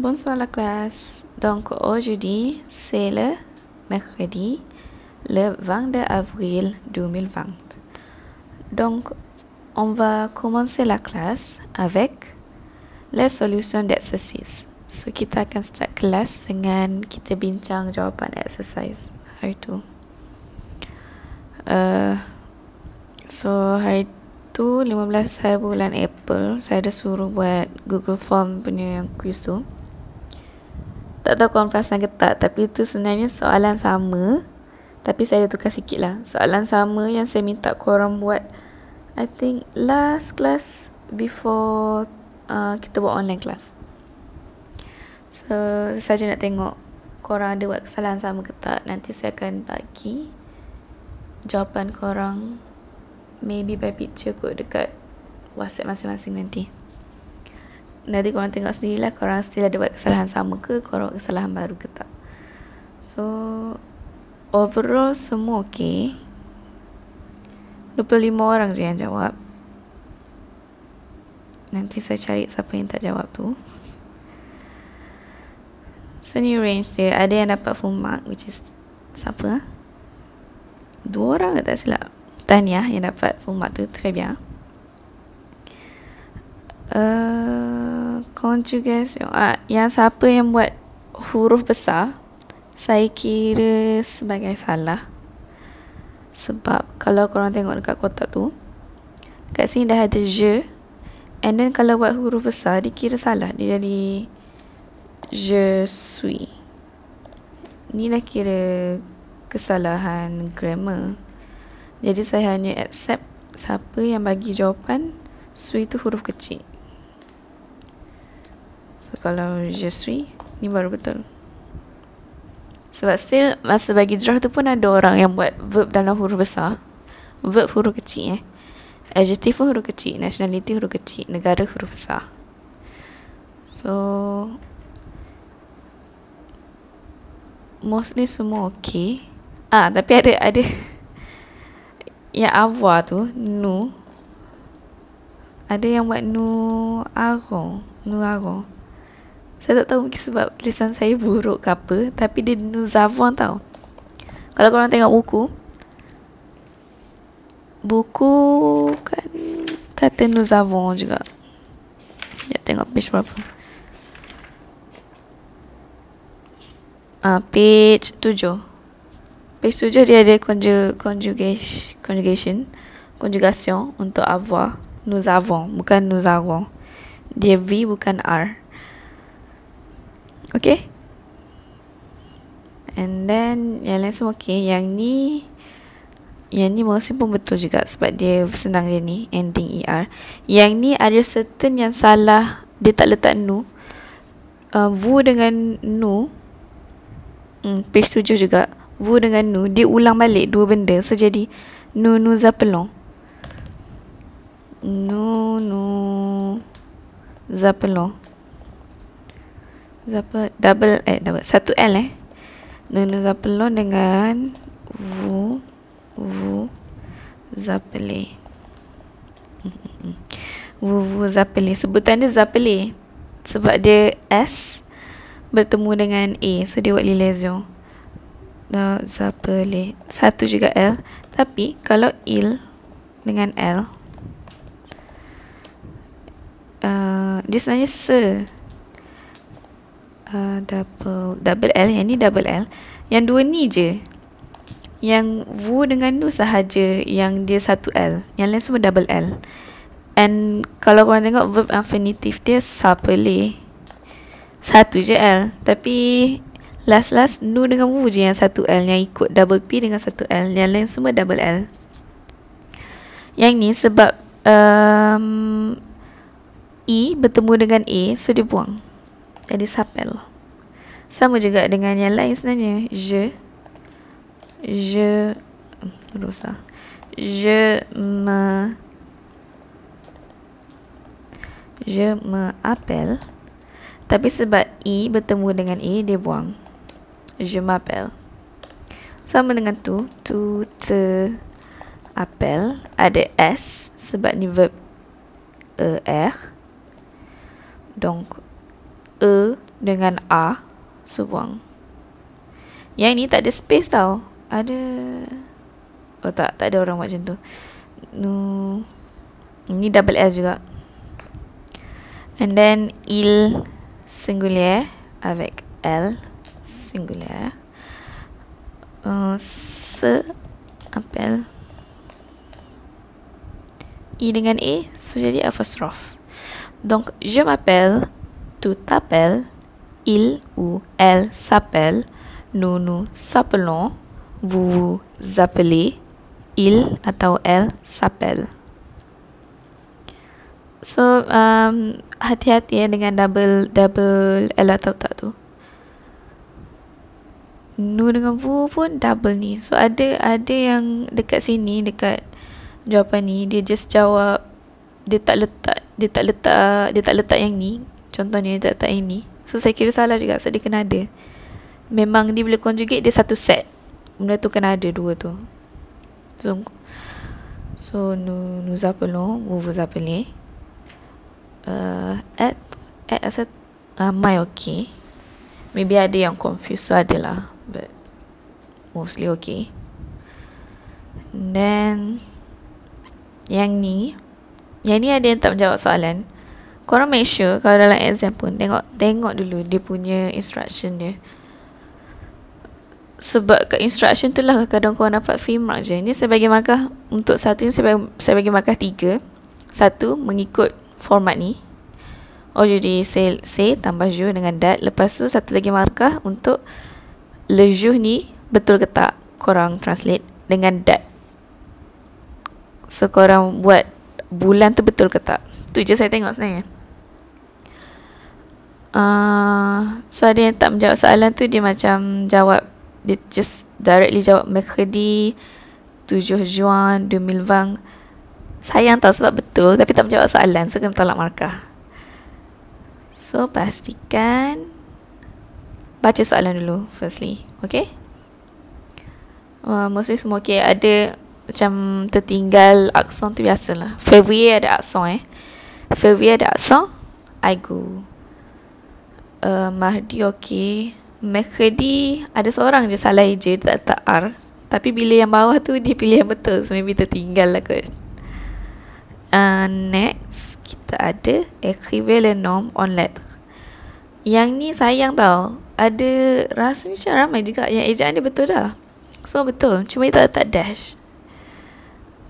Bonsoir la classe. Donc aujourd'hui, c'est le mercredi, le 22 avril 2020. Donc, on va commencer la classe avec les solutions d'exercice. So, kita akan start kelas dengan kita bincang jawapan exercise hari tu. Uh, so, hari tu 15 hari bulan April, saya ada suruh buat Google Form punya yang quiz tu. Tak tahu korang perasan ke tak Tapi itu sebenarnya soalan sama Tapi saya tukar sikit lah Soalan sama yang saya minta korang buat I think last class Before uh, kita buat online class. So saja nak tengok Korang ada buat kesalahan sama ke tak Nanti saya akan bagi Jawapan korang Maybe by picture kot dekat WhatsApp masing-masing nanti nanti korang tengok sendirilah korang still ada buat kesalahan sama ke korang buat kesalahan baru ke tak. So overall semua okay. 25 orang je yang jawab. Nanti saya cari siapa yang tak jawab tu. So ni range dia. Ada yang dapat full mark which is siapa? Dua orang ke tak silap? Tanya yang dapat full mark tu très bien Uh, conjugation uh, yang siapa yang buat huruf besar saya kira sebagai salah. Sebab kalau korang tengok dekat kotak tu kat sini dah ada je. And then kalau buat huruf besar dikira salah. Dia jadi je suis ni dah kira kesalahan grammar. Jadi saya hanya accept siapa yang bagi jawapan suis tu huruf kecil So kalau je suis Ni baru betul. Sebab still Masa bagi draft tu pun ada orang yang buat Verb dalam huruf besar. Verb huruf kecil eh. Adjective pun huruf kecil Nationality huruf kecil Negara huruf besar. So Mostly semua okay. Ah tapi ada ada Yang avoir tu Nu. Ada yang buat Nu Aro Nu Aro saya tak tahu mungkin sebab tulisan saya buruk ke apa Tapi dia Nuzavon tau. Kalau korang tengok buku Buku kan Kata Nuzavon juga. Ya tengok page berapa. Ah, page tujuh. Page tujuh dia ada conjugation, conjugation, conjugation Conjugation untuk avoir Nous avons Bukan nous avons Dia V bukan R Okay? And then Yang lain semua okay. Yang ni Yang ni mostly pun betul juga Sebab dia senang dia ni Ending ER Yang ni ada certain yang salah Dia tak letak nu. Uh, Vu dengan nu hmm, Page tujuh juga. Vu dengan nu Dia ulang balik dua benda. So jadi Nu nu zapelon Nu nu Zapelon Zapa double eh double satu L eh. Nuna Zapelon dengan Vu Vu Zapele. Vu Vu Zapele. Sebutan dia Zapele. Sebab dia S bertemu dengan A. So dia buat liaison. No, Zapele. Satu juga L. Tapi kalau Il dengan L. Uh, dia sebenarnya Se uh, double double L yang ni double L. Yang dua ni je. Yang Wu dengan Nu sahaja yang dia satu L. Yang lain semua double L. And kalau korang tengok verb infinitive dia sapele satu je L. Tapi last last Nu dengan Wu je yang satu L. Yang ikut double P dengan satu L. Yang lain semua double L. Yang ni sebab um, E bertemu dengan A so dia buang jadi sapel. Sama juga dengan yang lain sebenarnya. Je. Je. Rosa je me. Je me appelle. Tapi sebab i bertemu dengan e dia buang. Je m'appelle. Sama dengan tu. Tu te appelle. Ada s sebab ni verb er donc e dengan A So buang Yang ni tak ada space tau. Ada Oh tak Tak ada orang buat macam tu. Nu Ini double L juga. And then Il Singulier Avec L Singulier. Uh, Se Appel I dengan A So jadi apostrophe. Donc je m'appelle Tu t'appelles Il ou elle s'appelle Nous nous s'appelons Vous vous appelez Il atau elle s'appelle So um, hati-hati ya dengan double double L atau tak tu. Nu dengan vu pun double ni. So ada ada yang dekat sini dekat jawapan ni dia just jawab dia tak letak dia tak letak dia tak letak yang ni. Contohnya dia tak letak yang ni. So saya kira salah juga so dia kena ada. Memang dia boleh conjugate dia satu set. Benda tu kena ada dua tu. So, so nous, nous appelons, vous vous appelez uh, at at rasa ramai okay maybe ada yang confused so ada lah but mostly okay then yang ni yang ni ada yang tak menjawab soalan korang make sure kalau dalam exam pun tengok tengok dulu dia punya instruction dia. Sebab kat instruction tu lah kadang korang dapat free mark je. Ni saya bagi markah untuk satu ni saya bagi, saya bagi markah tiga. Satu mengikut format ni. Oh jadi say, say tambah ju dengan dat Lepas tu satu lagi markah untuk Le ju ni betul ke tak Korang translate dengan dat So korang buat bulan tu betul ke tak? Tu je saya tengok sebenarnya uh, So ada yang tak menjawab soalan tu Dia macam jawab Dia just directly jawab Mercredi 7 Juan 2020 Sayang tau sebab betul Tapi tak menjawab soalan So kena tolak markah. So pastikan Baca soalan dulu Firstly Okay? Wah, Mostly semua okay. Ada Macam tertinggal Akson tu biasalah. February ada akson eh? February ada akson I go uh, Mahdi okay Mekhedi Ada seorang je salah je Tak tak R. Tapi bila yang bawah tu Dia pilih yang betul. So maybe tertinggal lah kot. Uh, next kita ada equivalent norm on letter. Yang ni sayang tau. Ada rasa macam ramai juga. Yang ejaan dia betul dah. So betul. Cuma dia tak letak dash.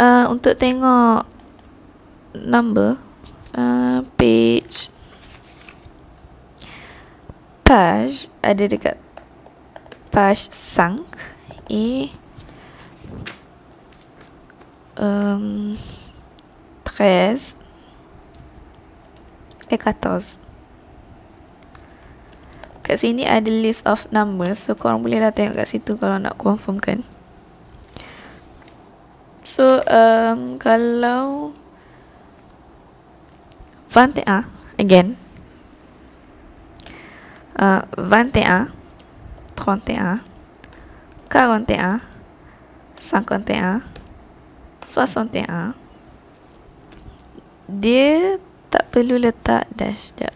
Uh, untuk tengok number uh, page page ada dekat page sank e um, 13 et 14 kat sini ada list of numbers so korang boleh lah tengok kat situ kalau nak confirm kan so um, kalau 21 again uh, 21 31 41 51 61 dia tak perlu letak dash dia.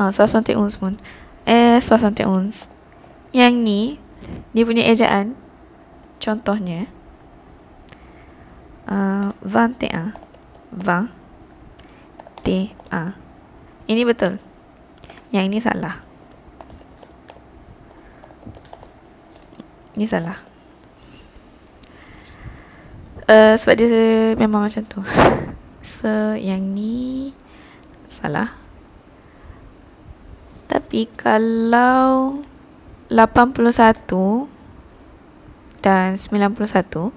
Ah, uh, 71 pun. Eh, 71. Yang ni dia punya ejaan contohnya uh, 21 20 21 Ini betul. Yang ini salah. Ini salah. Uh, sebab dia memang macam tu. So yang ni salah. Tapi kalau 81 dan 91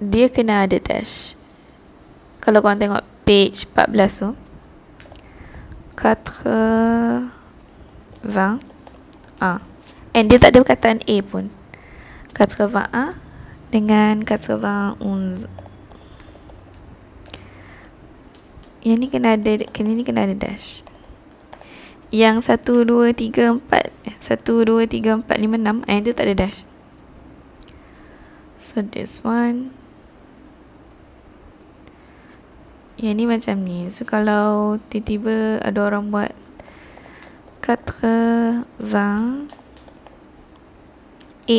dia kena ada dash. Kalau korang tengok page 14 tu 4 20 ah. And dia tak ada perkataan A pun 80 ah dengan kata unz. Yang ni kena ada kena ni kena ada dash. Yang 1 2 3 4 1 2 3 4 5 6 eh tak ada dash. So this one Yang ni macam ni. So kalau tiba-tiba ada orang buat 80 A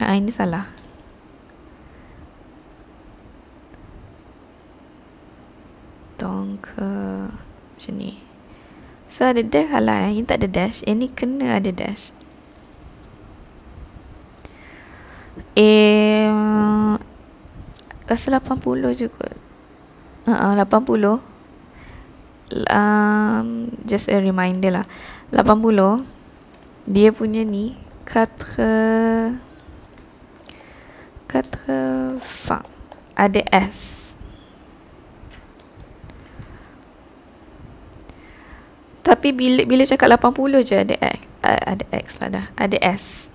ah ini salah. Donc uh, macam ni. So ada dash salah eh. Ini tak ada dash. Yang ni kena ada dash. Eh rasa 80 je kot. Uh, uh, 80. Um, just a reminder lah. 80 dia punya ni quatre quatre fa ada s. Tapi bila bila cakap 80 je ada x ada x lah dah ada s.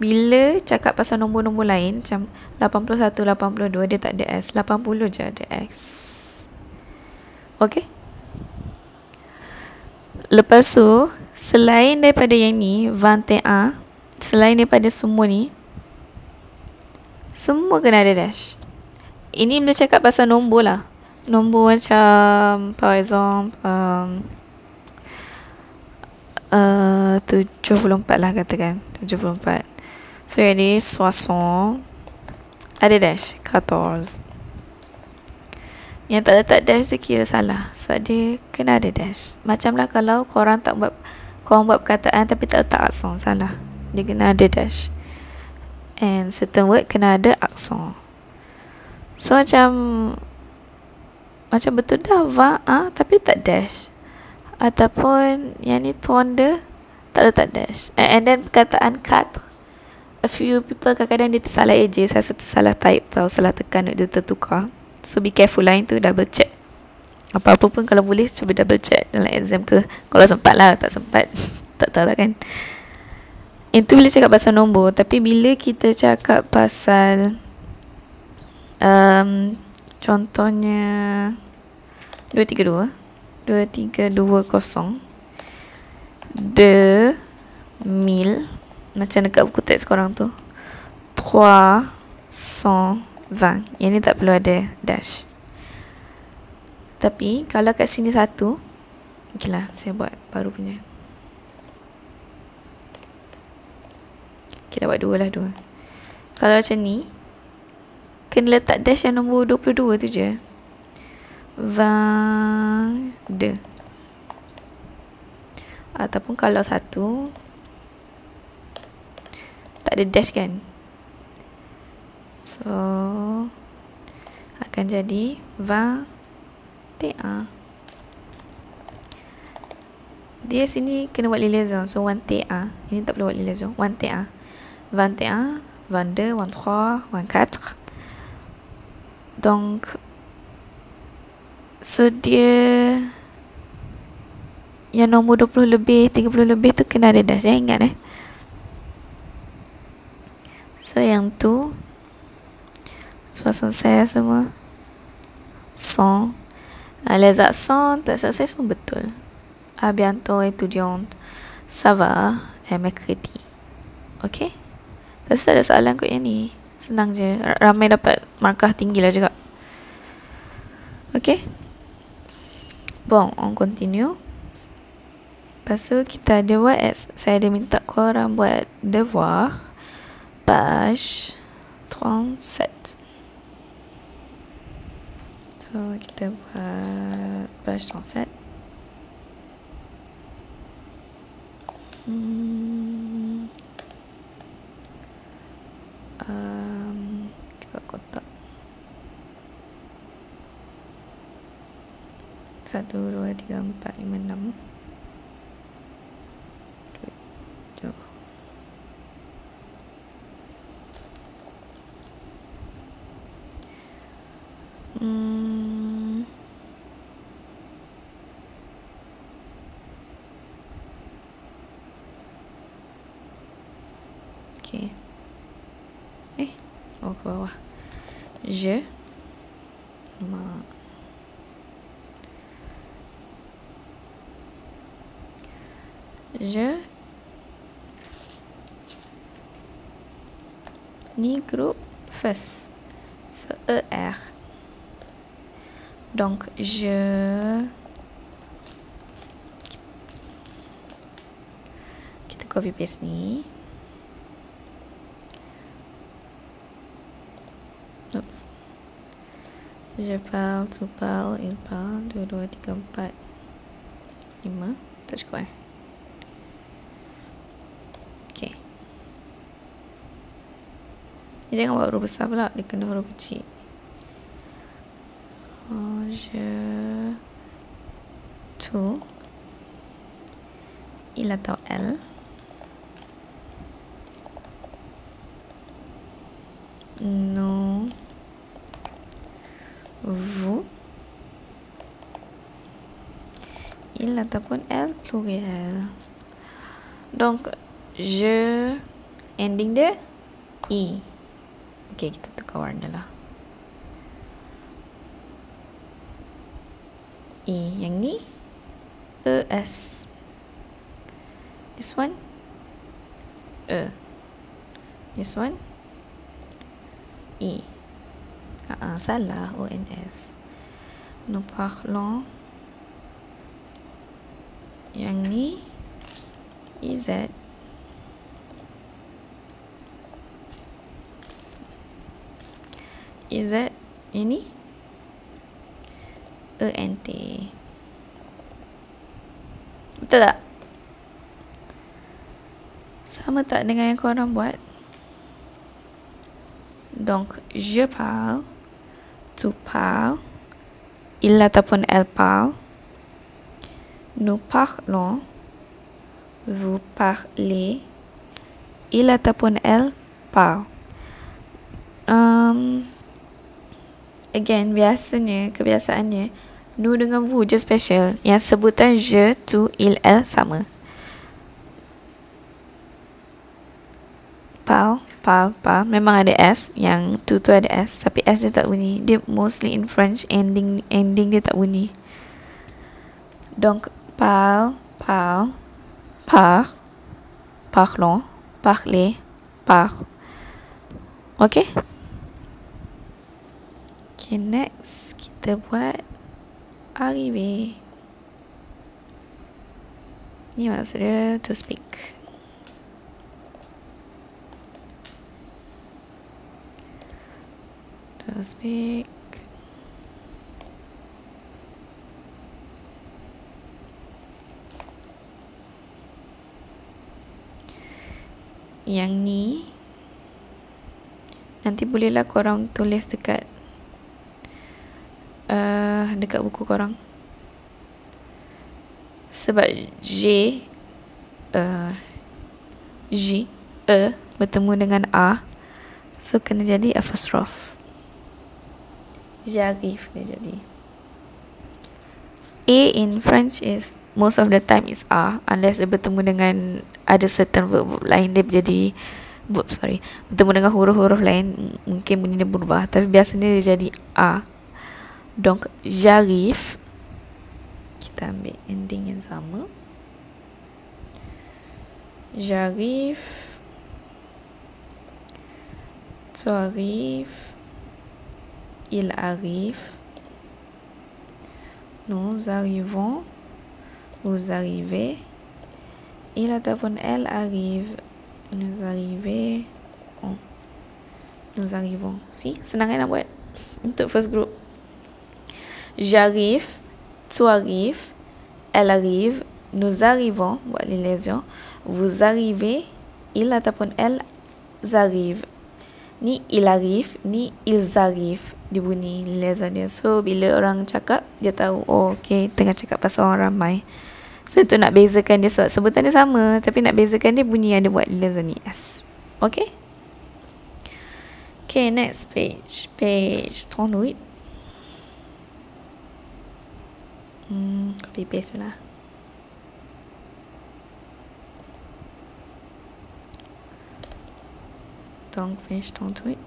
Bila cakap pasal nombor-nombor lain macam 81, 82 dia tak ada S. 80 je ada X. Okay Lepas tu Selain daripada yang ni 21 Selain daripada semua ni Semua kena ada dash. Ini bila cakap pasal nombor lah. Nombor macam For example um, uh, 74 lah katakan 74 So yang ni Soissons Ada dash 14 Yang tak letak dash tu kira salah. Sebab dia kena ada dash. Macam lah kalau korang tak buat Korang buat perkataan tapi tak letak akson Salah. Dia kena ada dash. And certain word kena ada akson So macam Macam betul dah Va ah, Tapi tak dash. Ataupun Yang ni tonde Tak letak dash. And, and then perkataan cut a few people kadang-kadang dia tersalah eja saya rasa tersalah type tau salah tekan dia tertukar so be careful lah itu double check. Apa-apa pun kalau boleh cuba double check dalam exam ke. Kalau sempat lah tak sempat tak tahu lah kan. Itu bila cakap pasal nombor tapi bila kita cakap pasal um, contohnya 232 2320 de mil macam dekat buku teks korang tu 320 Yang ni tak perlu ada dash. Tapi kalau kat sini satu Okay lah saya buat baru punya. Okay lah buat dua lah dua. Kalau macam ni Kena letak dash yang nombor 22 tu je. Vang De. Ataupun kalau satu tak ada dash kan so akan jadi va ta dia sini kena buat liaison so 1 ta ini tak perlu buat liaison 1 ta 21 22 23 24 donc so dia yang nombor 20 lebih 30 lebih tu kena ada dash. Ya ingat eh? So yang tu Suasana saya semua. Son uh, Les accents Tak semua betul. A bientôt étudiant Ça va Et mercredi Okay Rasa ada soalan kot yang ni. Senang je. Ramai dapat markah tinggi lah juga. Okay? Bon, on continue. Lepas tu kita ada buat Saya ada minta korang buat devoir. Page 37 so kita buat page 37 hmm. um, kita kotak. Satu dua tiga empat lima enam Hmm. Okay. Eh, oh ke bawah. Je. Ma. Je. Ni group first. So, E-R. Donc je kita copy paste ni oops je parle tu parle il parle 2 2 3 4 5 tak cukup eh Okay. Dia jangan buat huruf besar pula. Dia kena huruf kecil. So, je... Tu. Il atau L. Nous. Vous. Il ataupun L pluriel. Donc, je ending dia E. Okey, kita tukar warna lah. E. Yang ni? E S. This one? E. This one? E. Uh -uh, salah. O N S. Nous parlons. Yang ni? E Z. Is that ini ENT betul tak? Sama tak dengan yang korang buat? Donc je parle tu parles il ataupun elle parle. Nous parlons vous parlez il ataupun elle parle. Um, again biasanya kebiasaannya nu dengan vu je special. Yang sebutan je tu il el sama. Pal pal pal memang ada s. Yang tu tu ada s. Tapi s dia tak bunyi. Dia mostly in french. Ending ending dia tak bunyi. Donc pal pal par. Parlons. Parler. Par. Okay Okay, next. Kita buat arrive. Ni maksud dia to speak. To speak. Yang ni Nanti bolehlah korang tulis dekat uh, dekat buku korang. Sebab J uh, J E bertemu dengan A. So kena jadi apostrophe Jarif kena jadi. A in French is most of the time is A. Unless dia bertemu dengan ada certain verb, verb lain dia jadi verb sorry. Bertemu dengan huruf-huruf lain mungkin bunyi dia berubah. Tapi biasanya dia jadi A Donc, j'arrive. Kita ambil ending yang sama. J'arrive. Tu arrives. Il arrive. Nous arrivons. Vous arrivez. Il ataupun elle arrive. Nous arrivez. Oh. Nous arrivons. Si, senang kan nak buat? Untuk first group. J'arrive, tu arrives, elle arrive, nous arrivons, buat liaison, vous arrivez, il ataupun elle arrive. Ni il arrive, ni ils arrivent. Dia bunyi liaison dia. So, bila orang cakap, dia tahu, oh, okay, tengah cakap pasal orang ramai. So, itu nak bezakan dia sebab sebutan dia sama. Tapi nak bezakan dia bunyi ada buat liaison ni S. Okay? Okay, next page. Page 38. Hmm, copy paste lah. Donc, finish ton tweet.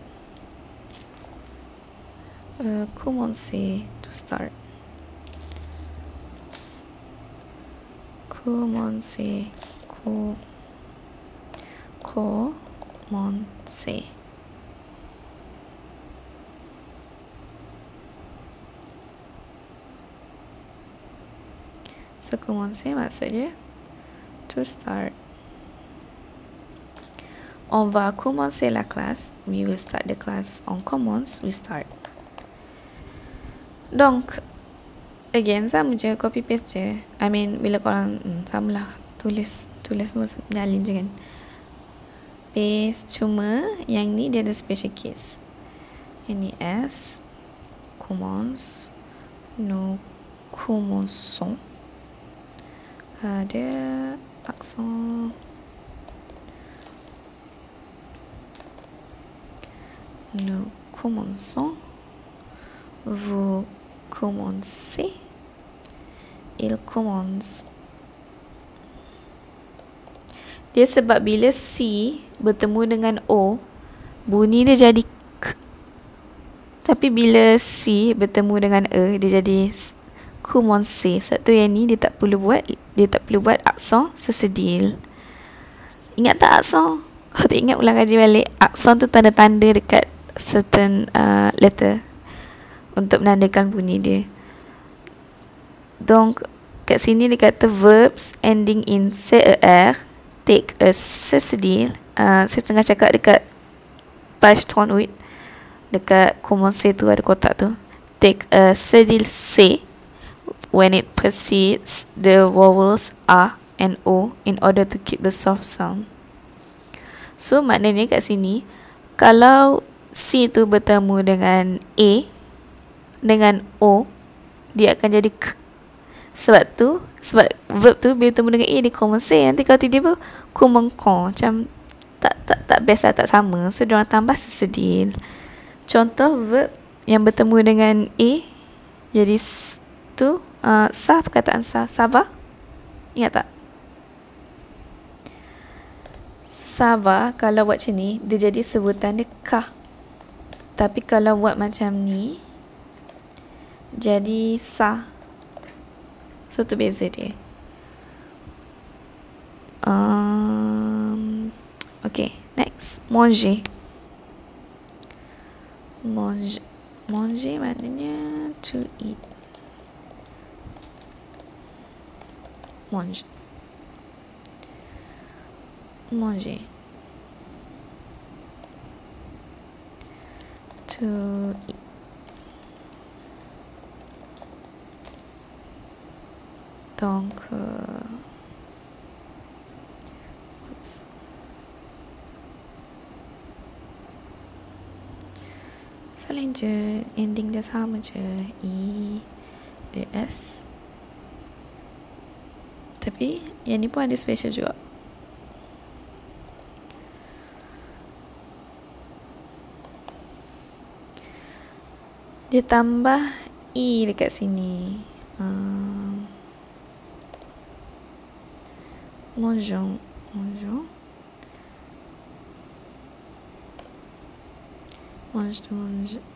Uh, commencer to start. Oops. Commencer. Co. Commencer. So commencer maksud dia to start. On va commencer la classe. We will start the class. On commence, we start. Donc, again, sama je, copy paste je. I mean, bila korang, hmm, sama lah. Tulis, tulis semua nyalin je kan. Paste, cuma yang ni dia ada special case. Ini S, commence, nous commençons. Ada aksen Nous commençons. Vous commencez. Il commence. Dia sebab bila C bertemu dengan O, bunyi dia jadi K. Tapi bila C bertemu dengan E, dia jadi commencer. Satu yang ni dia tak perlu buat dia tak perlu buat aksen sesedil. Ingat tak aksen? Kalau tak ingat ulang kaji balik, aksen tu tanda-tanda dekat certain uh, letter untuk menandakan bunyi dia. Donc, kat sini dia kata verbs ending in CER take a sesedil. Uh, saya tengah cakap dekat page 38 dekat commencer tu ada kotak tu. Take a sedil C when it precedes the vowels A and O in order to keep the soft sound. So maknanya kat sini kalau C tu bertemu dengan A dengan O dia akan jadi K. Sebab tu sebab verb tu bila bertemu dengan A dia common say nanti kalau tiba-tiba ku macam tak tak tak best lah, tak sama. So dia orang tambah sesedil. Contoh verb yang bertemu dengan A jadi tu uh, sah perkataan sah. Sava? Ingat tak? Sava kalau buat macam ni Dia jadi sebutan dia kah. Tapi kalau buat macam ni Jadi sah. So tu beza dia. Um, Okay next. Manger. Manger. Manger maknanya to eat mange. Manger. To eat. Donc, euh, oups. Saling je, ending dia sama je. E, S, tapi yang ni pun ada special juga. Dia tambah E dekat sini. Um, bonjour. Bonjour. Bonjour. Bonjour.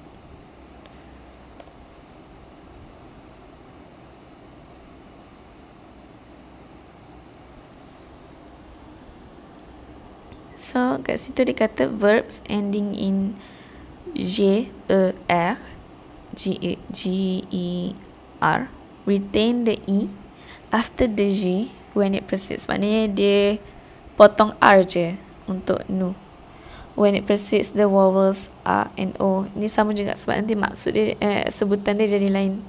So kat situ dia kata verbs ending in J E R G E G E R retain the E after the G when it precedes. Maknanya dia potong R je untuk nu. When it precedes the vowels A and O. Ni sama juga sebab nanti maksud dia eh, sebutan dia jadi lain.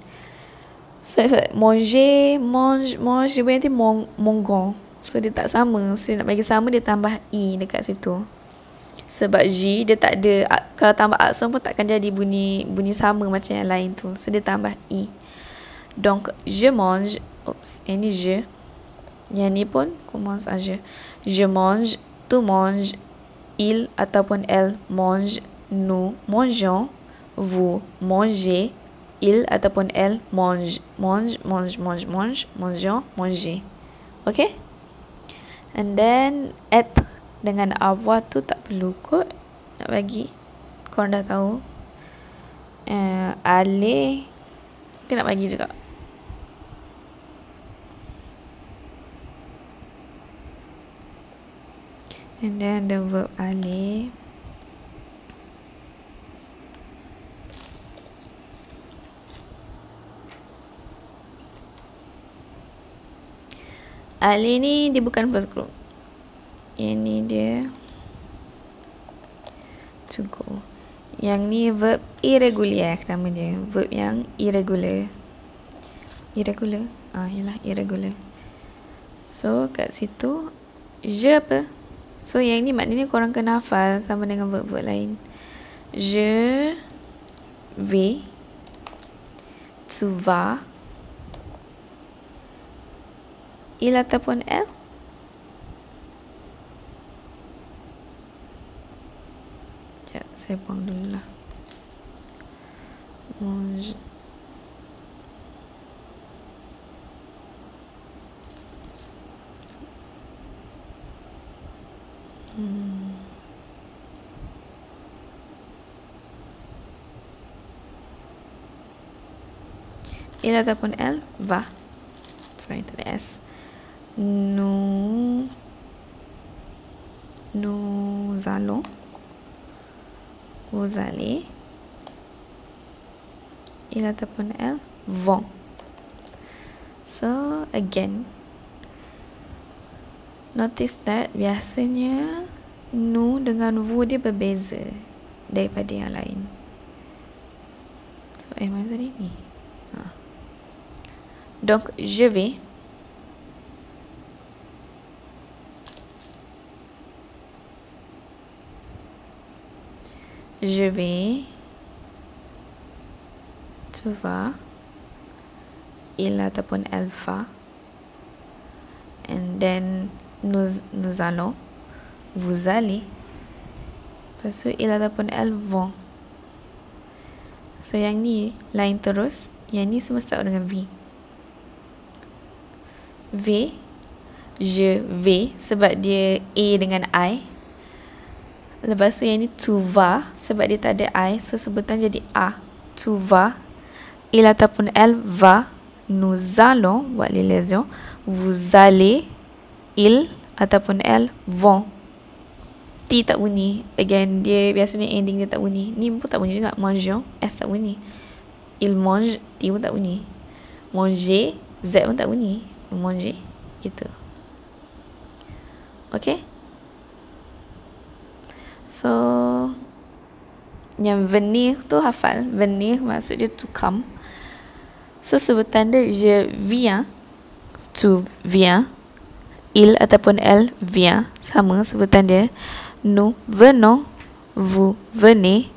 So, manger, mange, mange, nanti mong, mongon. So dia tak sama. So nak bagi sama dia tambah E dekat situ. Sebab G dia tak ada Kalau tambah aksen pun takkan jadi bunyi Bunyi sama macam yang lain tu. So dia tambah E. Donc je mange. Oops Ini je. Yang ni pun Commence je Je mange Tu manges Il ataupun elle mange. Nous mangeons. Vous mangez. Il ataupun elle mange. Mange, mange, mange, mange. Mangeons, mangez Okay And then at dengan avoir tu tak perlu kot nak bagi. Korang dah tahu. Uh, ale kita nak bagi juga. And then the verb ale. Ali ni dia bukan first group. Yang ni dia to go. Yang ni verb irregular nama dia. Verb yang irregular. Irregular. Ah, yalah irregular. So, kat situ je apa? So, yang ni maknanya korang kena hafal sama dengan verb-verb lain. Je vais tu vas il ataupun elle Sekejap, saya buang dulu lah. Mange. Hmm. Il ataupun elle va. Sorry, tak ada S. Nous. Nous allons. vous allez il ataupun elle vont so again notice that biasanya nu dengan vous dia berbeza daripada yang lain so eh mana tadi ni ha. donc je vais je vais, tu vas, il ataupun elle va, and then nous, nous allons, vous allez, lepas tu il ataupun elle vont. So yang ni lain terus, yang ni semua start dengan V. V, je vais sebab dia A dengan I. Lepas tu yang ni tu va sebab dia tak ada I so sebutan jadi A. Tu va. Il ataupun elle va. Nous allons buat liaison. Vous allez. Il ataupun elle vont. T tak bunyi. Again dia biasanya ending dia tak bunyi. Ni pun tak bunyi juga. Mangeons. S tak bunyi. Il mange. T pun tak bunyi. Manger. Z pun tak bunyi. Manger. Gitu. Okay. So yang venir tu hafal. Venir maksud dia to come. So sebutan dia je viens. Tu viens. Il ataupun elle vient. Sama sebutan dia. Nous venons. Vous venez.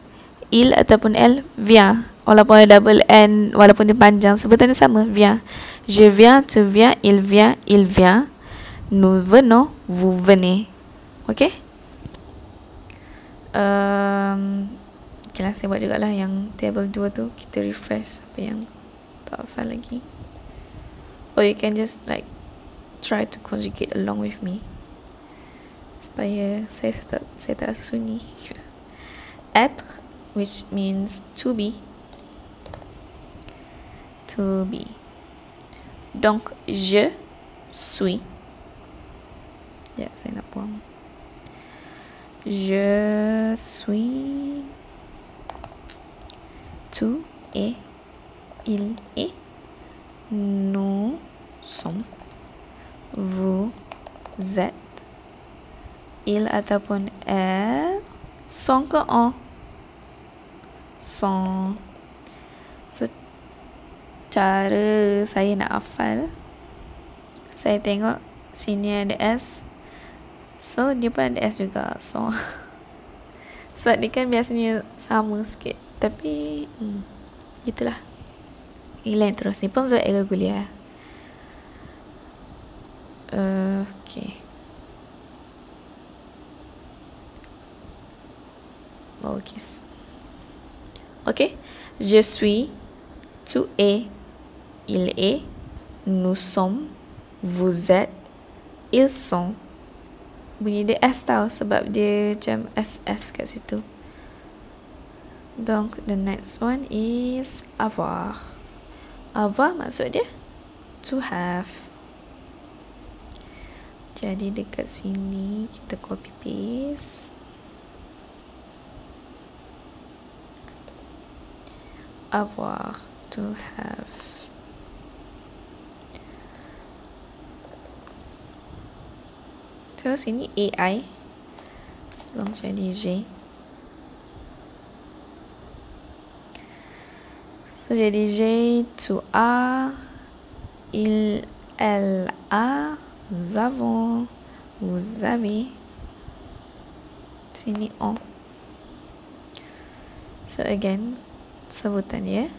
Il ataupun elle vient. Walaupun ada double N. Walaupun dia panjang. Sebutan dia sama. Vient. Je viens. Tu viens. Il vient. Il vient. Nous venons. Vous venez. Okay? Um, okay lah, saya buat jugalah yang table 2 tu. Kita refresh apa yang tak hafal lagi. Or you can just like try to conjugate along with me. Supaya saya tak saya tak rasa sunyi. Être which means to be. To be. Donc je suis. Ya yeah, saya nak buang Je suis. Tu es. Il est. Nous sommes. Vous êtes. Il ataupun elle sont ke on sont secara saya nak hafal saya tengok sini ada S So dia pun ada S juga So. Sebab dia kan biasanya Sama sikit. Tapi hmm, Itulah Lain terus. Ni pun verb irregular uh, Okay. Lowercase Okay. Je suis Tu es Il est Nous sommes Vous êtes Ils sont bunyi dia S tau sebab dia macam SS kat situ. Donc, the next one is avoir. Avoir maksud dia to have. Jadi dekat sini kita copy paste. Avoir to have. So sini AI. Long jadi J. So jadi J to A. Il, elle a, nous avons, vous avez. Sini on. So again, sebutan ya.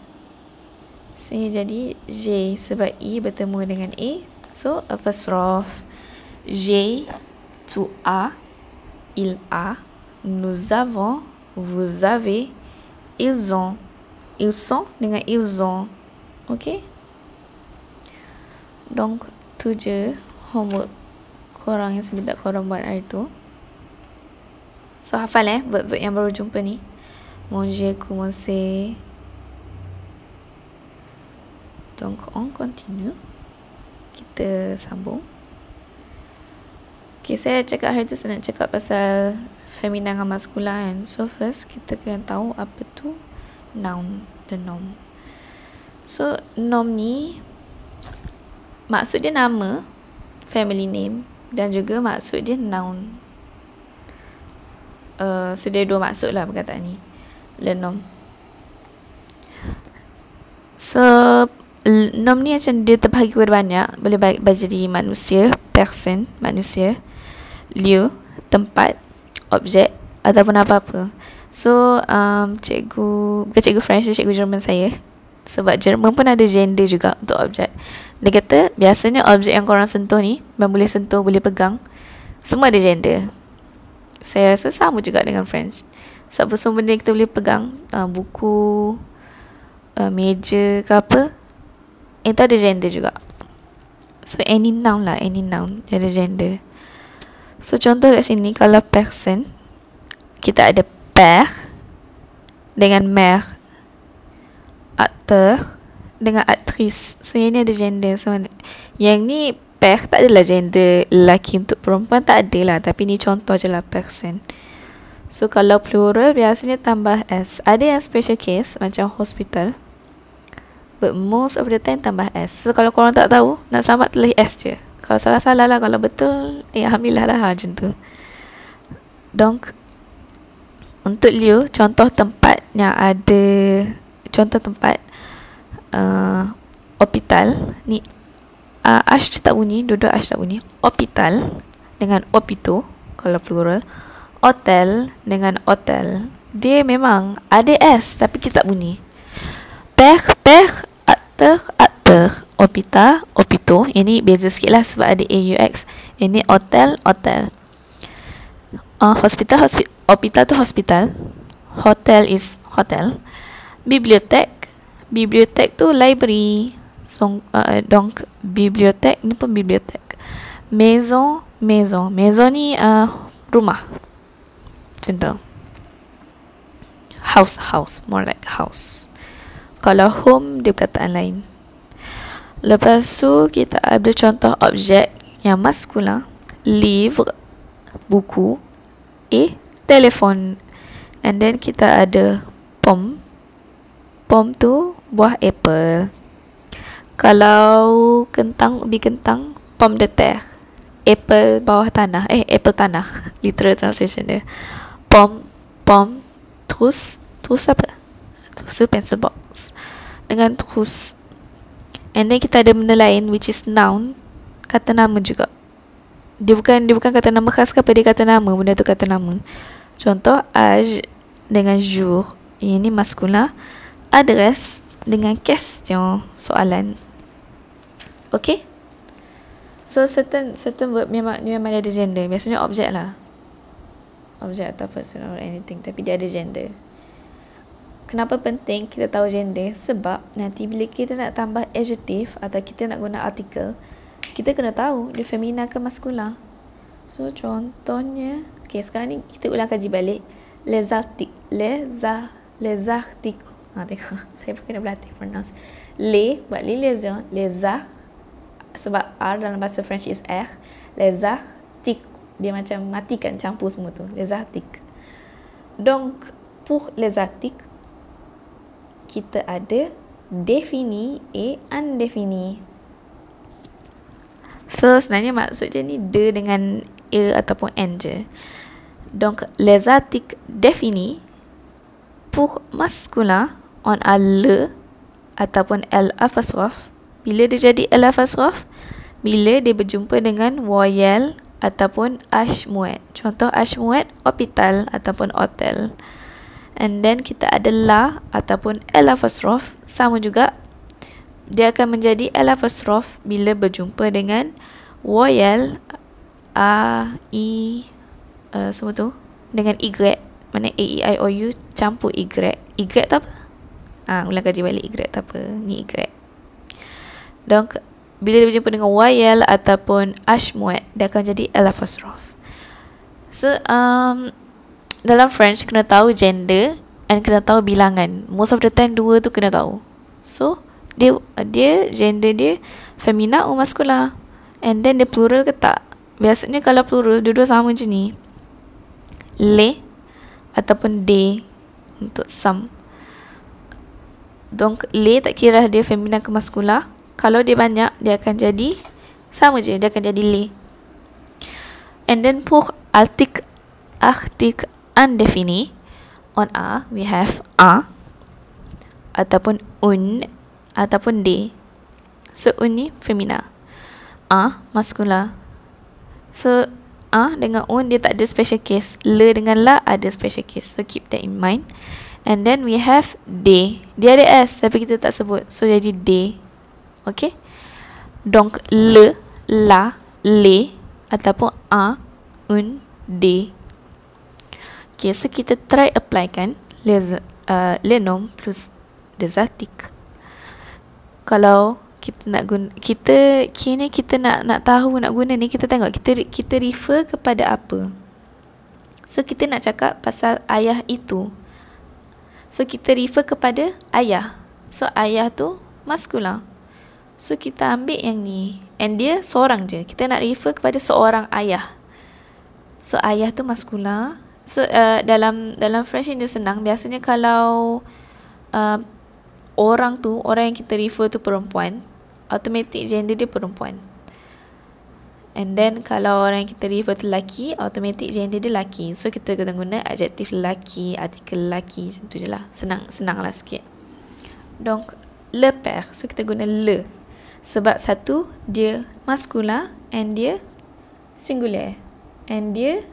Sini jadi J sebab E bertemu dengan A. So apostrophe J to A. Il a, nous avons, vous avez, ils ont, ils sont dengan ils ont. Okay? Donc, tu je homework korang yang minta korang buat hari tu. So, hafal eh verb-verb yang baru jumpa ni. Manger, commencer. Donc, on continue. Kita sambung. Okay, saya cakap hari tu saya nak cakap pasal femina dengan maskula kan. So, first kita kena tahu apa tu noun, the noun. So, noun ni maksud dia nama, family name dan juga maksud dia noun. Uh, so, dia dua maksud lah perkataan ni. Le nom. So, nom ni macam dia terbahagi kepada banyak. Boleh bagi jadi manusia, person, manusia lieu, tempat, objek ataupun apa-apa. So, um, cikgu, bukan cikgu French, cikgu Jerman saya. Sebab Jerman pun ada gender juga untuk objek. Dia kata, biasanya objek yang korang sentuh ni, yang boleh sentuh, boleh pegang, semua ada gender. Saya rasa sama juga dengan French. Sebab semua benda kita boleh pegang, uh, buku, uh, meja ke apa, itu ada gender juga. So, any noun lah, any noun, ada gender. So contoh kat sini kalau person kita ada père dengan mère acteur dengan actrice. So yang ni ada gender so yang ni père tak adalah gender lelaki untuk perempuan tak ada lah tapi ni contoh je lah person. So kalau plural biasanya tambah s. Ada yang special case macam hospital. But most of the time tambah s. So kalau korang tak tahu nak selamat tulis s je. Kalau salah-salah lah Kalau betul Ya Alhamdulillah lah Macam tu. Donc Untuk Liu Contoh tempat Yang ada Contoh tempat uh, Hospital Ni uh, Ash tak bunyi Dua-dua Ash tak bunyi. Hospital Dengan opito Kalau plural. Hotel Dengan hotel. Dia memang Ada S Tapi kita tak bunyi. Pech Pech Acteur Acteur Opita Opito. Ini beza sikit lah Sebab ada AUX Ini hotel Hotel. Uh, Hospital hospi Opita tu hospital. Hotel is hotel. Bibliotek. Bibliotek tu library. So, uh, Donc Bibliotek Ni pun bibliotek. Maison Maison. Maison ni uh, Rumah. Contoh. House House. More like house. Kalau home dia perkataan lain. Lepas tu kita ada contoh objek yang maskula. Livre, buku. E, telefon. And then kita ada pom. Pom tu buah apple. Kalau kentang, ubi kentang, pom de terre. Apple bawah tanah. Eh, apple tanah. Literal translation dia. Pom, pom, terus, terus apa? Terus tu pencil box dengan terus and then kita ada benda lain which is noun kata nama juga. Dia bukan dia bukan kata nama khas ke apa dia kata nama. Benda tu kata nama. Contoh âge dengan jour. Ini maskula adres dengan question soalan. Okay? So certain certain verb memang memang ada gender. Biasanya objek lah. Objek atau person or anything tapi dia ada gender Kenapa penting kita tahu gender? Sebab nanti bila kita nak tambah adjective atau kita nak guna artikel, kita kena tahu dia femina ke maskula. So contohnya, okay sekarang ni kita ulang kaji balik. Les articles. Les, a, les articles. Ha, tengok. Saya pun kena berlatih pronounce. Les, buat gens. Les arts. Sebab R dalam bahasa French is R. Les articles. Dia macam matikan campur semua tu. Les articles. Donc, pour les articles, kita ada defini A undefini. So sebenarnya maksud dia ni de dengan e ataupun n je. Donc, les articles définis pour masculin on a le ataupun l apostrophe. Bila dia jadi l apostrophe? Bila dia berjumpa dengan voyelle ataupun h muet. Contoh h muet, hospital ataupun hotel. And then kita ada la ataupun l apostrophe. Sama juga. Dia akan menjadi l apostrophe bila berjumpa dengan voyelle a, i, uh, semua tu dengan y. Mana a e i o u campur y. Y tu apa? Ah ha, ulang kaji balik y tu apa? Ni y. Donc bila dia berjumpa dengan yl ataupun ashmuet dia akan jadi apostrophe so um, dalam French kena tahu gender and kena tahu bilangan most of the time dua tu kena tahu so dia dia gender dia femina atau maskula and then dia plural ke tak biasanya kalau plural dua-dua sama je ni le ataupun de untuk some. Donc le tak kira dia femina ke maskula. Kalau dia banyak dia akan jadi sama je dia akan jadi le. And then pour article article undefini on a we have a ataupun un ataupun de. So un ni femina. A maskula. So a dengan un dia tak ada special case. Le dengan la ada special case. So keep that in mind. And then we have they. Dia ada s tapi kita tak sebut. So jadi they. Okay. Donc le, la, le ataupun a, un, de. Okay, so kita try apply kan? Les, uh, le nom plus des articles. Kalau kita nak guna kita kini kita nak nak tahu nak guna ni kita tengok kita kita refer kepada apa? So kita nak cakap pasal ayah itu. So kita refer kepada ayah. So ayah tu maskula so kita ambil yang ni. And dia seorang je. Kita nak refer kepada seorang ayah. So ayah tu maskula so uh, dalam dalam French ni senang biasanya kalau uh, orang tu orang yang kita refer tu perempuan automatic gender dia perempuan. And then kalau orang yang kita refer tu lelaki, automatic gender dia lelaki. So kita kena guna adjektif lelaki, artikel lelaki macam tu je lah. Senang, senang lah sikit. Donc, le père. So kita guna le. Sebab satu, dia maskula and dia singular. And dia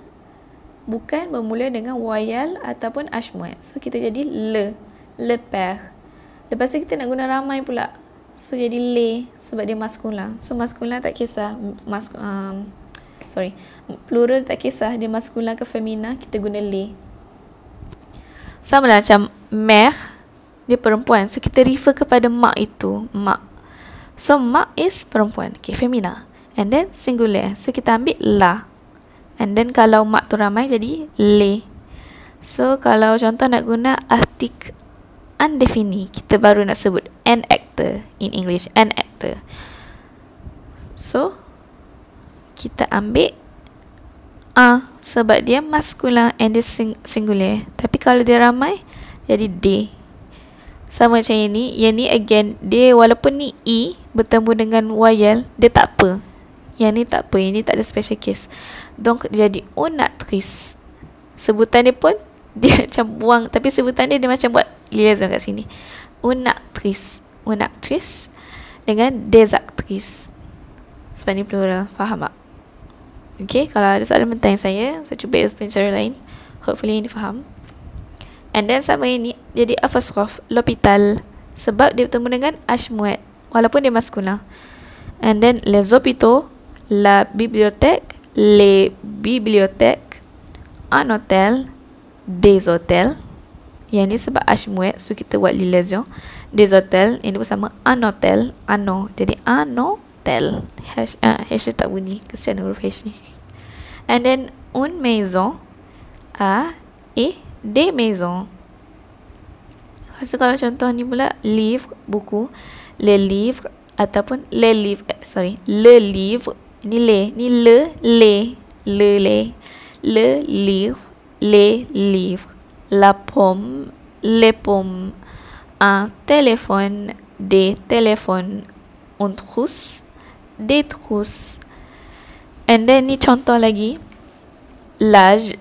bukan bermula dengan wayal ataupun ashmuat. So kita jadi le. Le père. Lepas tu kita nak guna ramai pula. So jadi le sebab dia maskula. So maskula tak kisah mas um, sorry. Plural tak kisah dia maskula ke femina, kita guna le. Sama lah macam mère dia perempuan. So kita refer kepada mak itu, mak. So mak is perempuan, okay, femina. And then singular. So kita ambil la. And then kalau mak tu ramai jadi le. So kalau contoh nak guna artik undefini kita baru nak sebut an actor in english an actor. So kita ambil a sebab dia maskula and dia sing- singular. Tapi kalau dia ramai jadi they sama macam yang ni yang ni again dia walaupun ni e bertemu dengan yl dia tak apa yang ni tak apa yang ni tak ada special case. Donc jadi une actrice sebutan dia pun dia macam buang. Tapi sebutan dia dia macam buat liaison kat sini. Une actrice une actrice dengan des actrices sebab ni plural faham tak? Okay, kalau ada soalan bertanya saya saya cuba explain cara lain. Hopefully ini faham. And then sama ini jadi apostrophe l'hôpital sebab dia bertemu dengan ashmuet walaupun dia maskula and then les hôpitaux la bibliothèque les bibliothèques un hôtel des hôtels. Yang ni sebab ashmuet so kita buat liaison. Des hôtels yang ni bersama un hôtel ano jadi un hôtel. Hash uh, hash tak bunyi. Kesian huruf h ni. And then une maison a et des maisons So kalau contoh ni pula livre buku. Le livre ataupun le livre eh, sorry le livre ni le ni le le le le le livre les livres, la pomme, les pommes, un téléphone, des téléphones, une trousse, des trousses. And then ni contoh lagi. L'âge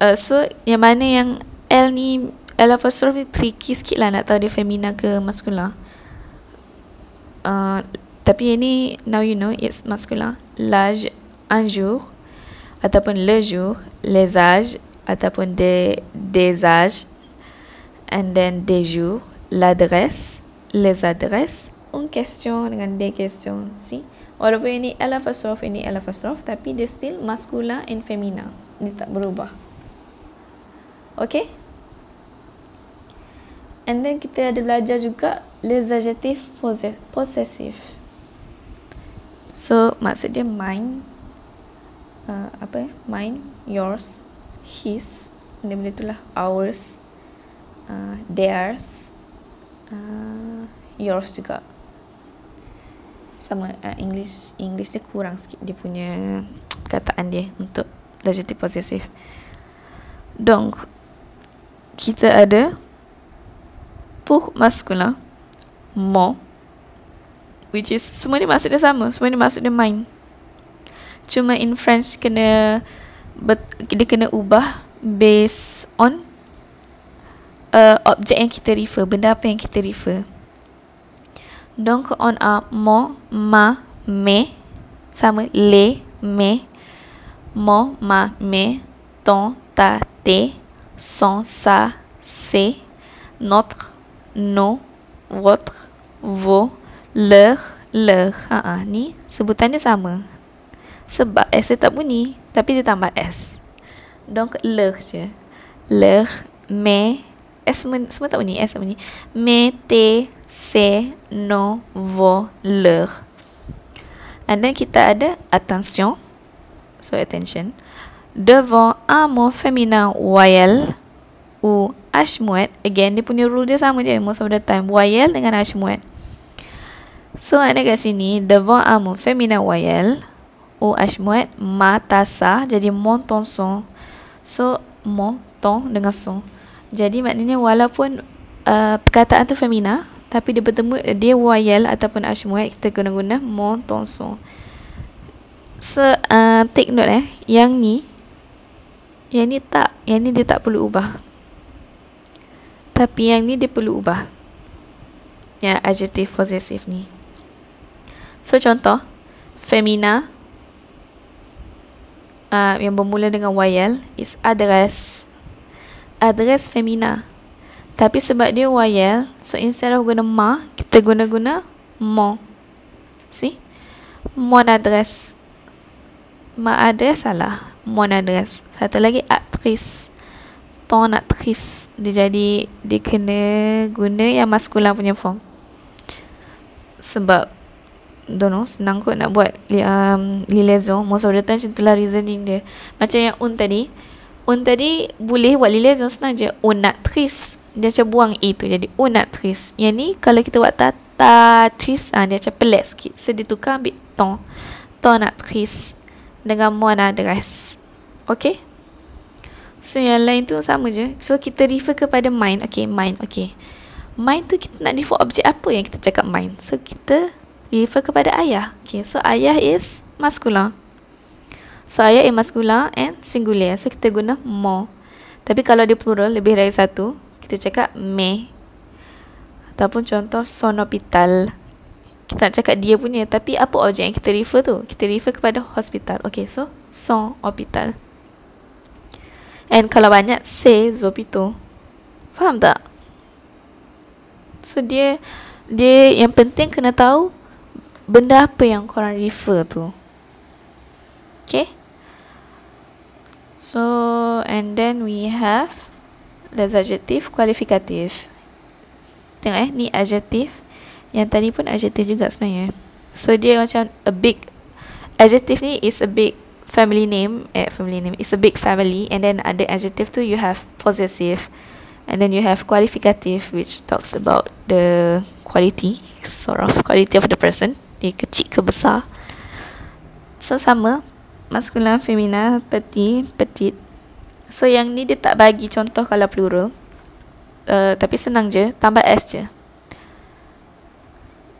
uh, So yang mana yang L ni L apostrophe ni tricky sikit lah Nak tahu dia femina ke maskulin uh, Tapi yang ni Now you know It's masculin L'âge Un jour. Ataupun le jour. Les âges. Ataupun des, des âges. And then des jours. L'adresse. Les adresses. Une question dengan des questions. See Walaupun ini apostrophe ini apostrophe tapi dia still maskulin and femina. Dia tak berubah. Okay? And then kita ada belajar juga les adjectifs possessive. So maksud dia mine uh, apa ya? Mine, yours, his, benda-benda itulah ours, uh, theirs, uh, yours juga sama uh, English English dia kurang sikit dia punya perkataan dia untuk adjective possessive. Donc kita ada pour masculin mon which is semua ni maksud dia sama, semua ni maksud dia mine. Cuma in French kena bet, dia kena ubah based on uh, objek yang kita refer, benda apa yang kita refer. Donc on a mon, ma, mes, sama les, mes, mon, ma, mes, ton, ta, tes, son, sa, c'est, notre, nos, votre, vos, leur, leur. Ha -ha, ni sebutan dia sama. Sebab S dia tak bunyi, tapi dia tambah S. Donc leur je. Leur, mes, S semua tak bunyi, S tak bunyi. Mes, tes, c'est nos vos leur and then kita ada attention so attention devant un mot féminin voyelle ou h muet again dia punya rule dia sama je most of the time voyelle dengan h muet so ada kat sini devant un mot féminin voyelle ou h muet mata sa jadi monton son so monton dengan son jadi maknanya walaupun uh, perkataan tu femina tapi dia bertemu dia wayal ataupun ashmuat kita guna guna mon ton son so uh, take note eh. Yang ni yang ni tak yang ni dia tak perlu ubah. Tapi yang ni dia perlu ubah. Yang adjective possessive ni so contoh femina uh, yang bermula dengan wayal is address address femina tapi sebab dia YL, so instead of guna ma, kita guna-guna mo. See? Mon adres. Ma adres salah. Mon adres. Satu lagi actrice. Ton actrice. Dia jadi, dia kena guna yang maskulin punya form. Sebab, don't know, senang kot nak buat um, liaison. Most of the time macam itulah reasoning dia. Macam yang un tadi. Un tadi boleh buat liaison senang je. Un actrice dia macam buang E tu jadi unatrice. Yang ni kalau kita buat tatatrice ah dia macam pelik sikit. So dia tukar ambil ton. Tonatrice dengan monadresse. Okay? So yang lain tu sama je. So kita refer kepada mind. Okay, mind. Okay. Mind tu kita nak refer objek apa yang kita cakap mind. So kita refer kepada ayah. Okay, so ayah is maskulin. So ayah is maskulin and singular. So kita guna mo. Tapi kalau dia plural lebih dari satu, kita cakap me ataupun contoh son hospital kita nak cakap dia punya tapi apa objek yang kita refer tu kita refer kepada hospital okay so son hospital and kalau banyak say zopito faham tak so dia dia yang penting kena tahu benda apa yang korang refer tu okay so and then we have les adjectifs kualifikatif. Tengok eh, ni adjectif. Yang tadi pun adjectif juga sebenarnya. So dia macam a big adjective ni is a big family name, eh family name. It's a big family and then ada adjective tu you have possessive and then you have qualificative which talks about the quality sort of quality of the person. Dia kecil ke besar. So sama maskulin, femina, petit, petit, So yang ni dia tak bagi contoh kalau plural. Uh, tapi senang je, tambah S je.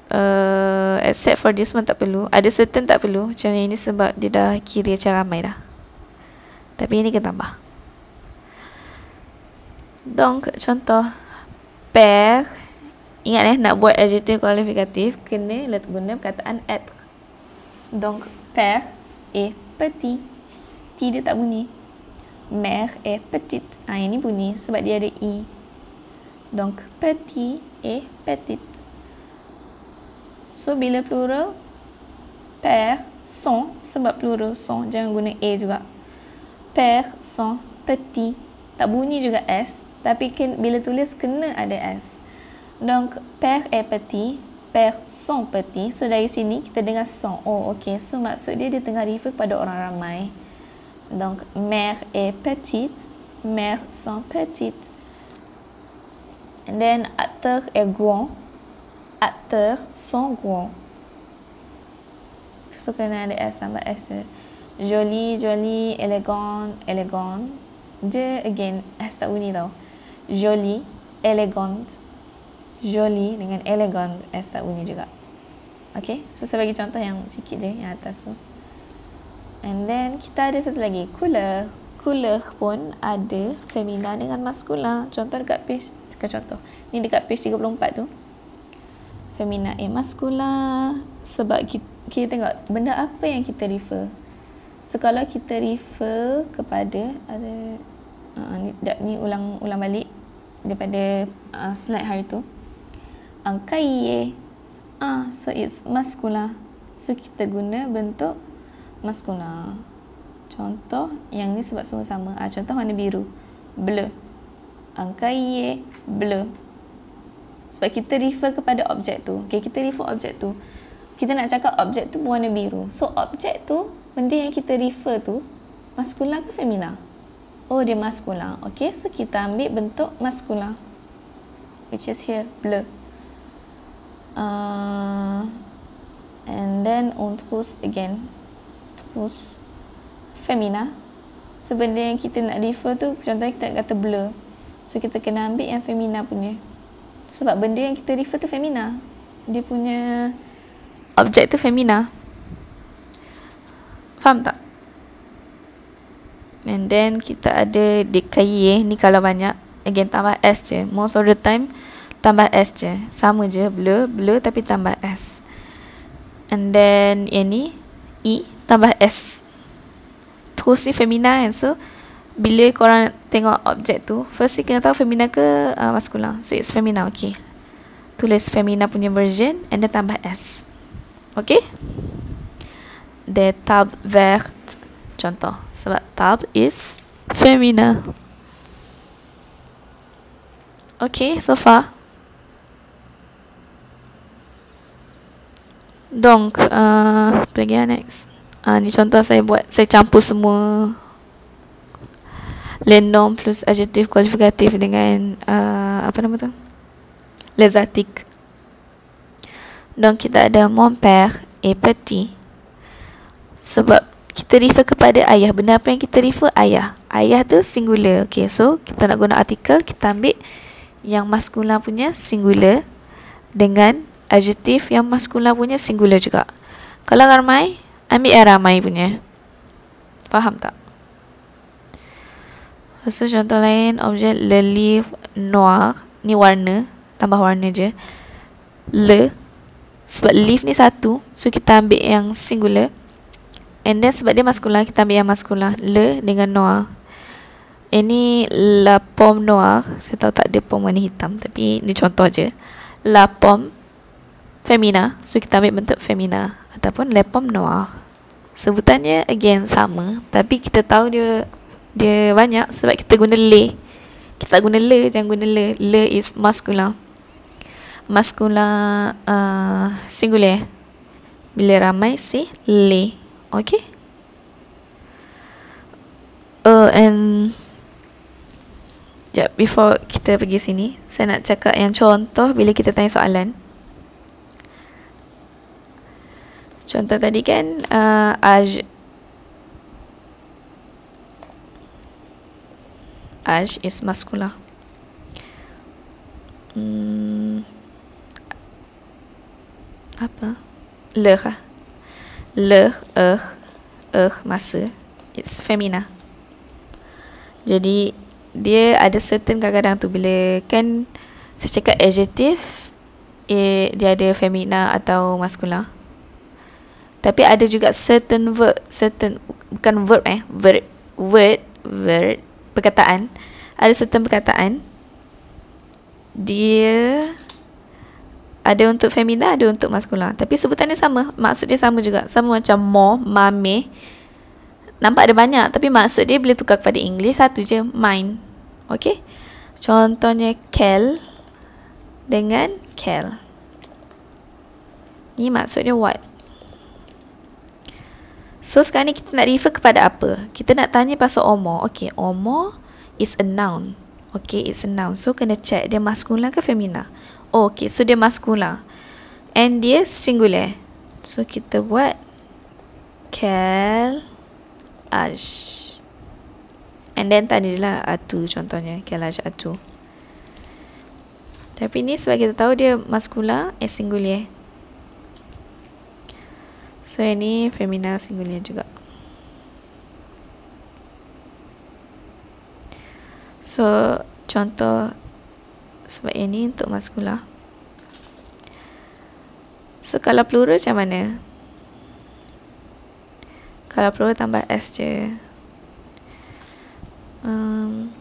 Uh, except for this one tak perlu. Ada certain tak perlu. Macam yang ni sebab dia dah kira macam ramai dah. Tapi ini kita tambah. Donc, contoh. Père. Ingat eh, nak buat adjective kualifikatif, kena let guna perkataan être. Donc, père est petit. Tidak tak bunyi. Mère est petite. Ah, ini bunyi sebab dia ada i. Donc, petit et petite. So, bila plural, père, son, sebab plural, son. Jangan guna a juga. Père, son, petit. Tak bunyi juga s. Tapi ken, bila tulis, kena ada s. Donc, père est petit. Père son petit. So, dari sini, kita dengar son. Oh, okay. So, maksud dia, dia tengah refer kepada orang ramai. Donc, mère est petite. Mère sont petites. And then, acteur est grand. Acteurs sont grands. So, kena ada S tambah S. Jolie, jolie, élégant, élégant. Dia, again, S tak bunyi tau. Jolie, élégant. Jolie dengan élégant, S tak bunyi juga. Okay, so saya bagi contoh yang sikit je, yang atas tu. And then kita ada satu lagi Couleur Couleur pun ada Femina dengan maskula Contoh dekat page Dekat contoh. Ni dekat page 34 tu. Femina eh maskula Sebab kita, kita tengok Benda apa yang kita refer. So kalau kita refer Kepada Ada uh, ni, ni ulang ulang balik Daripada uh, slide hari tu Angkai Ah, so it's maskula. So kita guna bentuk maskula. Contoh yang ni sebab semua sama. Ah, contoh warna biru. Bleu. Angka ye bleu. Sebab kita refer kepada objek tu. Okay, kita refer objek tu. Kita nak cakap objek tu berwarna biru. So, objek tu, benda yang kita refer tu, maskula ke femina? Oh, dia maskula. Okay, so kita ambil bentuk maskula. Which is here, bleu. Uh, and then on terus again. Terus femina. So benda yang kita nak refer tu contohnya kita nak kata blur. So kita kena ambil yang femina punya. Sebab benda yang kita refer tu femina. Dia punya objek tu femina. Faham tak? And then kita ada DKY ni kalau banyak. Again tambah S je. Most of the time tambah S je. Sama je. Blur blur tapi tambah S. And then yang ni E tambah S. Terus ni femina kan. So bila korang tengok objek tu first ni kena tahu femina ke uh, maskula so it's femina okay. Tulis femina punya version and then tambah S. Okay? The tab vert contoh. Sebab tab is femina. Okay so far Donc, uh, apa lagi next? Uh, ni contoh saya buat, saya campur semua Lendong plus adjektif kualifikatif dengan uh, apa nama tu? Lezatik. Donc kita ada mon père et petit. Sebab kita refer kepada ayah. Benda apa yang kita refer? Ayah. Ayah tu singular. Okay, so kita nak guna artikel, kita ambil yang maskula punya singular dengan adjektif yang maskula punya singular juga. Kalau ramai, ambil yang ramai punya. Faham tak? So, contoh lain, objek le livre noir. Ni warna, tambah warna je. Le. Sebab leaf ni satu, so kita ambil yang singular. And then sebab dia maskula, kita ambil yang maskula. Le dengan noir. Ini la pomme noir. Saya tahu tak ada pom warna hitam, tapi ni contoh je. La pomme femina. So kita ambil bentuk femina ataupun le pomme noir. Sebutannya again sama. Tapi kita tahu dia dia banyak sebab kita guna le. Kita guna le jangan guna le. Le is masculine masculine uh, singular bila ramai si le. Okay uh, and Sekejap, before kita pergi sini Saya nak cakap yang contoh Bila kita tanya soalan Contoh tadi kan uh, Aj Aj is maskula hmm. Apa Le Le Er Er masa It's femina Jadi dia ada certain kadang-kadang tu bila kan saya cakap adjective eh, dia ada femina atau maskula. Tapi ada juga certain verb, certain bukan verb eh, verb, word, word, perkataan. Ada certain perkataan dia ada untuk femina, ada untuk maskula. Tapi sebutannya sama, maksud dia sama juga. Sama macam more, mame. Nampak ada banyak tapi maksud dia boleh tukar kepada English satu je, mine. Okay? Contohnya Kel dengan Kel. Ni maksudnya what? So sekarang ni kita nak refer kepada apa? Kita nak tanya pasal omo. Okay, omo is a noun. Okay, it's a noun. So kena check dia maskula ke femina. Oh, okay, so dia maskula. And dia singular. So kita buat Kel Ash. And then tadi je lah Atu contohnya. Kel Ash Atu. Tapi ni sebab kita tahu dia maskula and singular. So ini femina singular juga. So contoh sebab ini untuk maskula. So kalau plural macam mana? Kalau plural tambah S je. Um,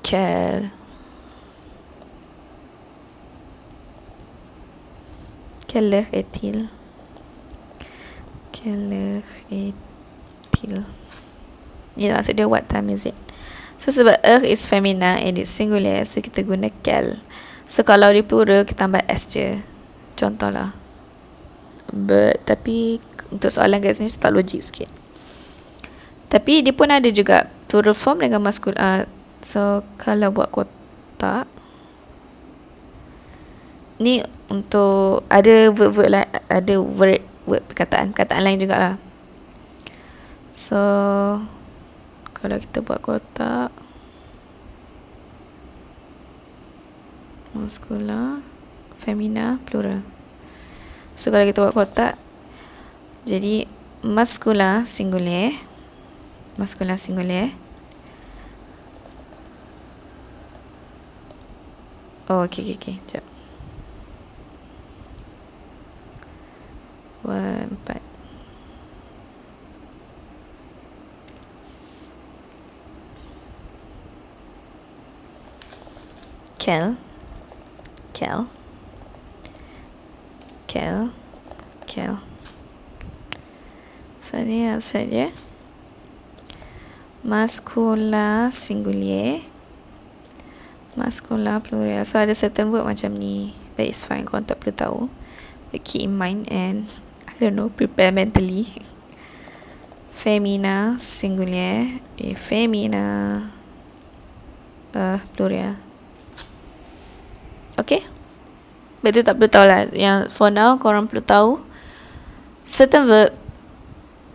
Kel. Keller etil. Keller etil. Ini maksud dia what time is it? So sebab er is femina and it's singular so kita guna kel. So kalau di plural kita tambah s je. Contohlah. But tapi untuk soalan guys ni tak logik sikit. Tapi dia pun ada juga plural form dengan maskul. Uh, so kalau buat kotak ni untuk ada word-word lah ada word word perkataan perkataan lain jugalah. So kalau kita buat kotak maskula femina plural. So kalau kita buat kotak jadi maskula singular maskula singular. Oh okey okey okey jap empat. Kel. Kel. Kel. Kel. Ni saja Maskula singulier Maskula plural. So ada certain word macam ni. But it's fine. Korang tak perlu tahu. But keep in mind And don't know, prepare mentally. Femina, singular. E femina, uh, plural. Okay? Betul tak perlu tahu lah. Yang for now, korang perlu tahu. Certain verb.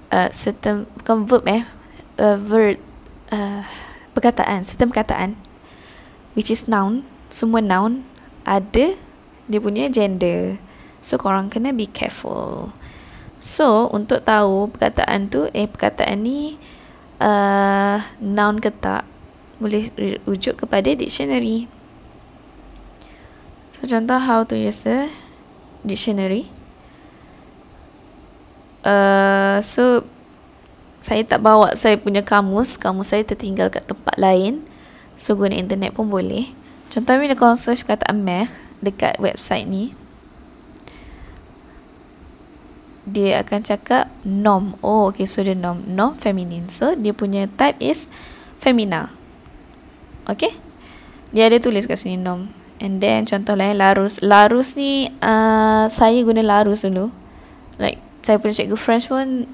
Uh, certain, bukan verb eh. Uh, verb. Uh, perkataan. Certain perkataan. Which is noun. Semua noun. Ada. Dia punya gender. So, korang kena be careful. So, untuk tahu perkataan tu, eh perkataan ni uh, noun ke tak, boleh rujuk kepada dictionary. So, contoh how to use the dictionary. Uh, so, saya tak bawa saya punya kamus, kamus saya tertinggal kat tempat lain. So, guna internet pun boleh. Contohnya, bila korang search perkataan math dekat website ni, dia akan cakap nom. Oh, okay, so dia nom. Nom feminine. So, dia punya type is femina. Okay? Dia ada tulis kat sini nom. And then, contoh lain, larus. Larus ni, uh, saya guna larus dulu. Like, saya punya cikgu French pun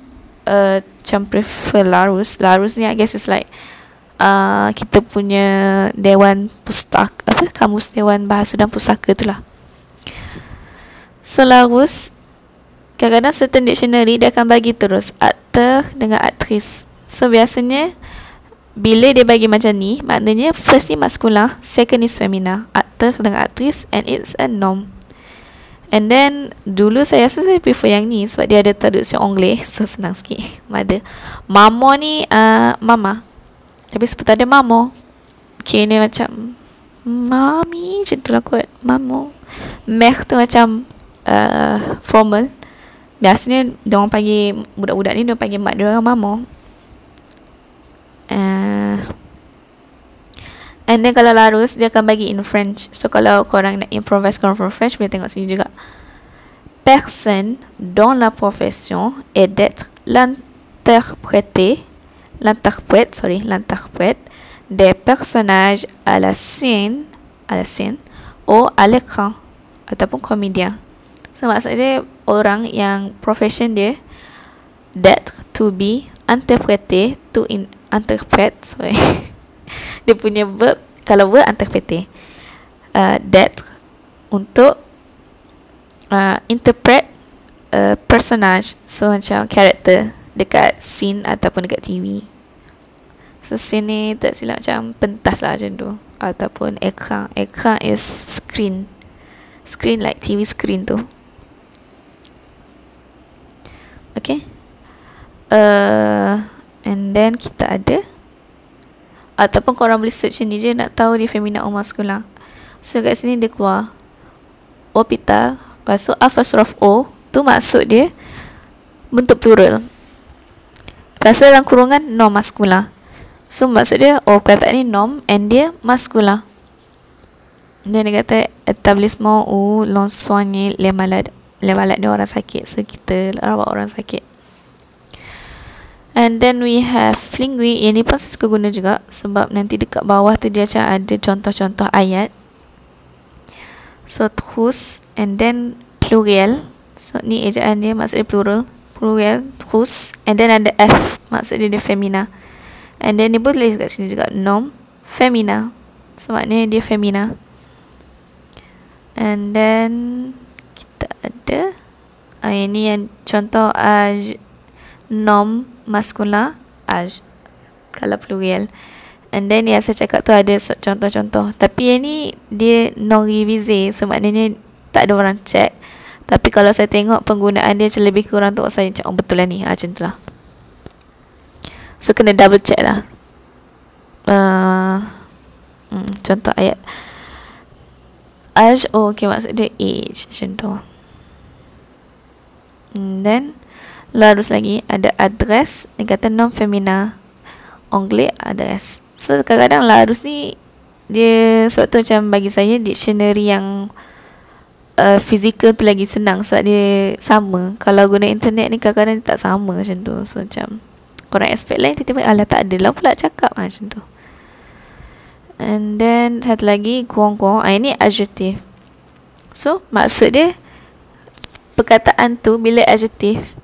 uh, macam prefer larus. Larus ni, I guess is like uh, kita punya dewan pustaka. Apa? Kamus dewan bahasa dan pustaka tu lah. So, larus kadang-kadang certain dictionary dia akan bagi terus aktor dengan aktris. So biasanya bila dia bagi macam ni, maknanya first ni maskula, second is femina, aktor dengan aktris and it's a norm. And then dulu saya rasa saya prefer yang ni sebab dia ada traduksi Anglais so senang sikit. Ada. Mamo ni uh, mama. Tapi sebut ada mamo. Okay ni macam mami macam tu lah kot. Mamo. Meh tu macam uh, formal. Biasanya dia orang panggil budak-budak ni dia panggil mak dia orang mamo. Uh, And then kalau larus Dia akan bagi in French. So kalau korang nak improvise Korang from French Boleh tengok sini juga. Personne Dans la profession Est d'être L'interprété L'interprète Sorry L'interprète Des personnages À la scène À la scène Ou à l'écran Ataupun komedian So maksudnya Orang yang Profession dia D'être To be Interprété To in, interpret Sorry. Dia punya verb kalau verb interprete uh, that untuk uh, interpret uh, personage so macam character dekat scene ataupun dekat TV so scene ni tak silap macam pentas lah macam tu. Ataupun ekran ekran is screen. Screen like TV screen tu okay. Uh, and then kita ada Ataupun korang boleh search sini je nak tahu dia femina atau maskulin. So kat sini dia keluar. Opita Lepas tu Afasrof O Tu maksud dia Bentuk plural. Lepas tu dalam kurungan Nom maskula So maksud dia Oh kata ni nom And dia maskula Dan dia kata Etablissement ou l'on soigne les malades Malades ni orang sakit. So kita rawat orang sakit. And then we have Flingui Yang ni pun saya suka guna juga. Sebab nanti dekat bawah tu Dia macam ada contoh-contoh ayat. So terus. And then plural. So ni ejaan dia Maksudnya plural. Plural Terus. And then ada F Maksudnya dia femina. And then ni pun tulis kat sini juga Nom Femina. So maknanya dia femina. And then Kita ada. Uh, Ini yang contoh Aj Nom maskula aj kalau plural. And then yang saya cakap tu ada contoh-contoh. Tapi yang ni dia non revise so maknanya tak ada orang check. Tapi kalau saya tengok penggunaan dia macam lebih kurang tu saya cakap oh, betul lah ni. Ha, macam tu lah. So kena double check lah. Uh, hmm, contoh ayat. Aj oh ok maksud dia age macam tu then Lalu lagi ada address Dia kata non femina Anglais address So kadang-kadang larus ni Dia sebab tu macam bagi saya Dictionary yang uh, Physical tu lagi senang Sebab dia sama. Kalau guna internet ni kadang-kadang tak sama macam tu. So macam Korang expect lain Tiba-tiba alah tak ada lah pula cakap ha, macam tu. And then Satu lagi Kuang-kuang ah, Ini adjective So maksud dia Perkataan tu Bila adjective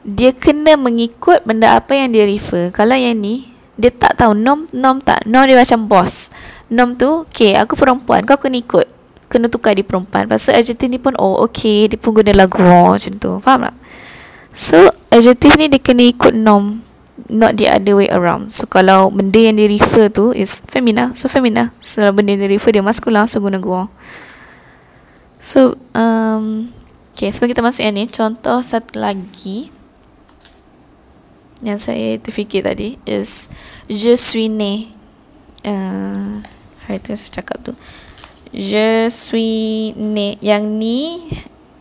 dia kena mengikut benda apa yang dia refer. Kalau yang ni, dia tak tahu nom nom tak. Nom dia macam boss. Nom tu, okay, aku perempuan, kau kena ikut. Kena tukar di perempuan. Pasal adjective ni pun, oh okay, dia pun guna lagu oh, macam tu. Faham tak? So, adjective ni dia kena ikut nom. Not the other way around. So, kalau benda yang dia refer tu is femina. So, femina. So, benda yang dia refer dia maskulin, so guna guang. So, um, okay, sebelum kita masuk yang ni, contoh satu lagi yang saya terfikir tadi is je suis né. Uh, hari tu saya cakap tu. Je suis né. Yang ni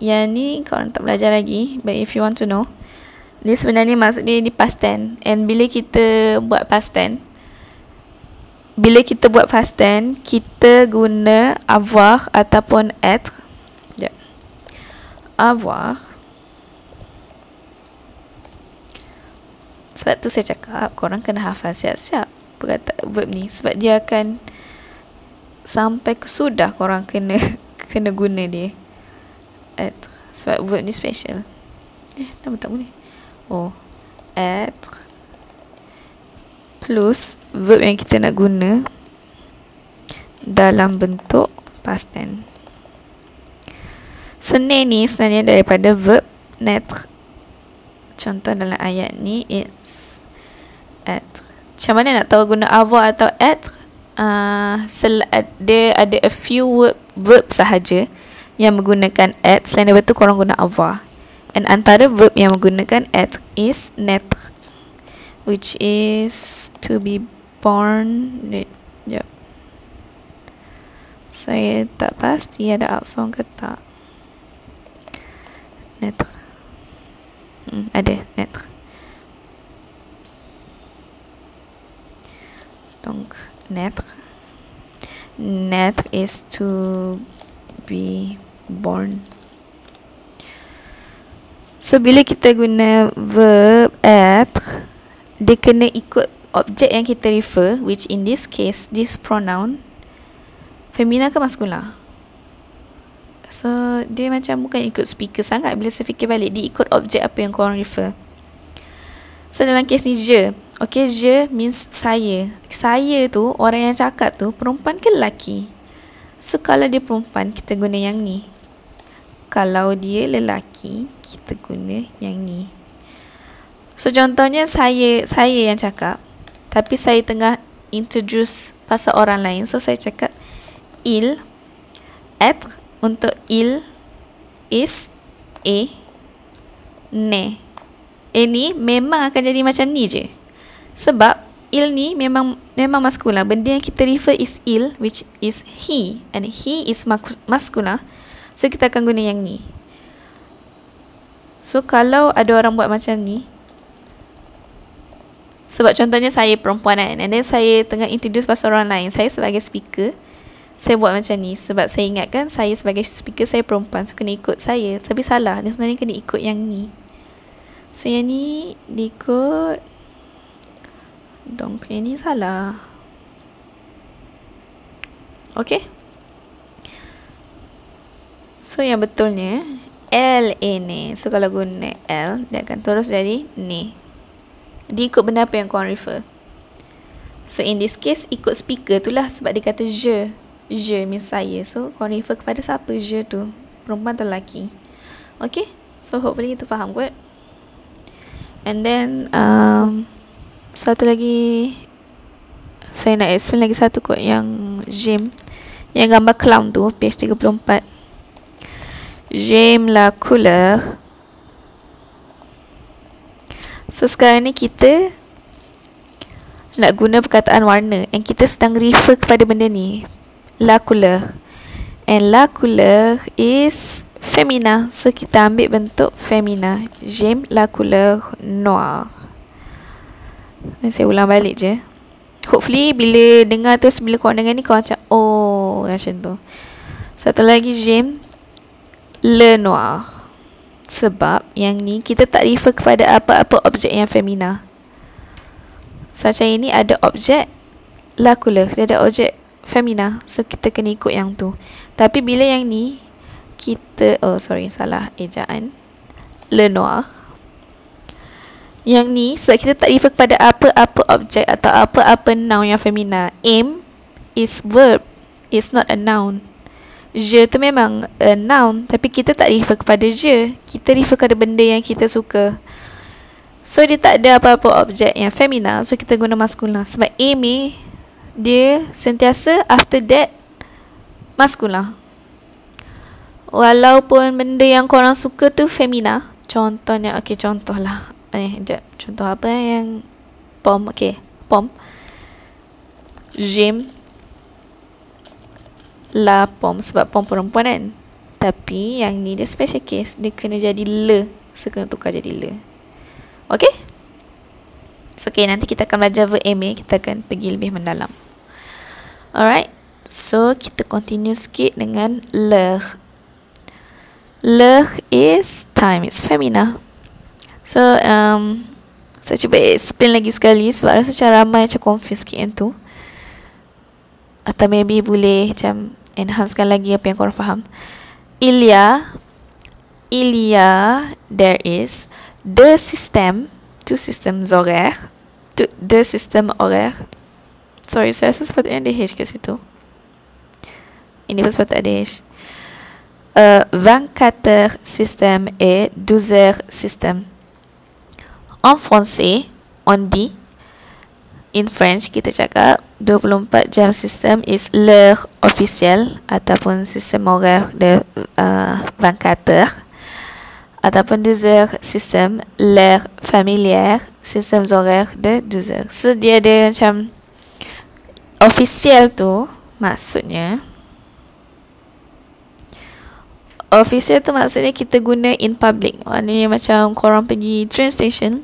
yang ni korang tak belajar lagi but if you want to know ni sebenarnya maksud dia di past tense. And bila kita buat past tense bila kita buat past tense kita guna avoir ataupun être. Avoir Sebab tu saya cakap korang kena hafal siap-siap perkata verb ni sebab dia akan sampai ke sudah korang kena kena guna dia. At sebab verb ni special. Eh, nama tak boleh. Oh. At plus verb yang kita nak guna dalam bentuk past tense. So, ni sebenarnya daripada verb netre contoh dalam ayat ni it's at macam mana nak tahu guna avoir atau at uh, dia ada a few verb, verb sahaja yang menggunakan at selain daripada tu korang guna avoir. And antara verb yang menggunakan at is naître which is to be born yep. saya tak pasti ada outsong ke tak naître hmm, ada naître donc naître naître is to be born. So bila kita guna verb être dia kena ikut objek yang kita refer which in this case this pronoun femina ke maskula so dia macam bukan ikut speaker sangat. Bila saya fikir balik dia ikut objek apa yang korang refer. So dalam kes ni je. Okay je means saya. Saya tu orang yang cakap tu perempuan ke lelaki? So kalau dia perempuan kita guna yang ni. Kalau dia lelaki kita guna yang ni. So contohnya saya saya yang cakap. Tapi saya tengah introduce pasal orang lain. So saya cakap il être untuk il is a ne. Ini memang akan jadi macam ni je. Sebab il ni memang memang maskula. Benda yang kita refer is il which is he and he is maskula. So kita akan guna yang ni. So kalau ada orang buat macam ni, sebab contohnya saya perempuan kan And then saya tengah introduce pasal orang lain Saya sebagai speaker Saya buat macam ni Sebab saya ingatkan Saya sebagai speaker Saya perempuan So kena ikut saya. Tapi salah Dia sebenarnya kena ikut yang ni. So yang ni Diikut Donc yang ni salah. Okay. So yang betulnya L A ni So kalau guna L Dia akan terus jadi Ni dia ikut benda apa yang korang refer? So in this case Ikut speaker tu lah Sebab dia kata je Je saya. So korang refer kepada siapa je tu? Perempuan atau lelaki? Okay. So hopefully kita faham kot. And then um, Satu lagi Saya nak explain lagi satu kot Yang Jim Yang gambar clown tu Page 34 J'aime la couleur. So sekarang ni kita nak guna perkataan warna and kita sedang refer kepada benda ni. La couleur. And la couleur is femina. So kita ambil bentuk femina. J'aime la couleur noire. Saya ulang balik je. Hopefully bila dengar tu bila kau dengar ni kau macam oh macam tu. Satu lagi j'aime le noir. Sebab yang ni kita tak refer kepada apa-apa objek yang femina. Macam ini ada objek lakula, kita ada objek femina. So kita kena ikut yang tu. Tapi bila yang ni kita oh sorry salah ejaan. Le noir. Yang ni sebab kita tak refer kepada apa-apa objek atau apa-apa noun yang femina. Aim is verb, is not a noun je tu memang a noun tapi kita tak refer kepada je kita refer kepada benda yang kita suka so dia tak ada apa-apa objek yang femina so kita guna maskula sebab Amy dia sentiasa after that maskula walaupun benda yang korang suka tu femina. Contohnya okey contohlah. Eh jap. Contoh apa yang pom? Okey pom. Jim la pom. Sebab pom perempuan kan? Tapi yang ni dia special case. Dia kena jadi le. So kena tukar jadi le. Okay? So okay nanti kita akan belajar verb MA kita akan pergi lebih mendalam alright so kita continue sikit dengan le le is time is femina so um saya cuba explain lagi sekali sebab rasa macam ramai macam confused sikit yang tu atau maybe boleh macam enhancekan lagi apa yang korang faham. Ilya, Ilya, there is the system, two systems horaires, two, the system horaire. Sorry, saya rasa sepatutnya ada H kat situ. Ini pun sepatutnya ada H. Uh, 24 heures système et 12 heures système. En français, on dit, in French kita cakap, 24 jam system is l'heure officielle ataupun sistem horaire de uh, 24 ataupun 12 heures sistem l'heure familière sistem horaire de 12 heures so dia ada macam official tu maksudnya official tu maksudnya kita guna in public. Maknanya macam korang pergi train station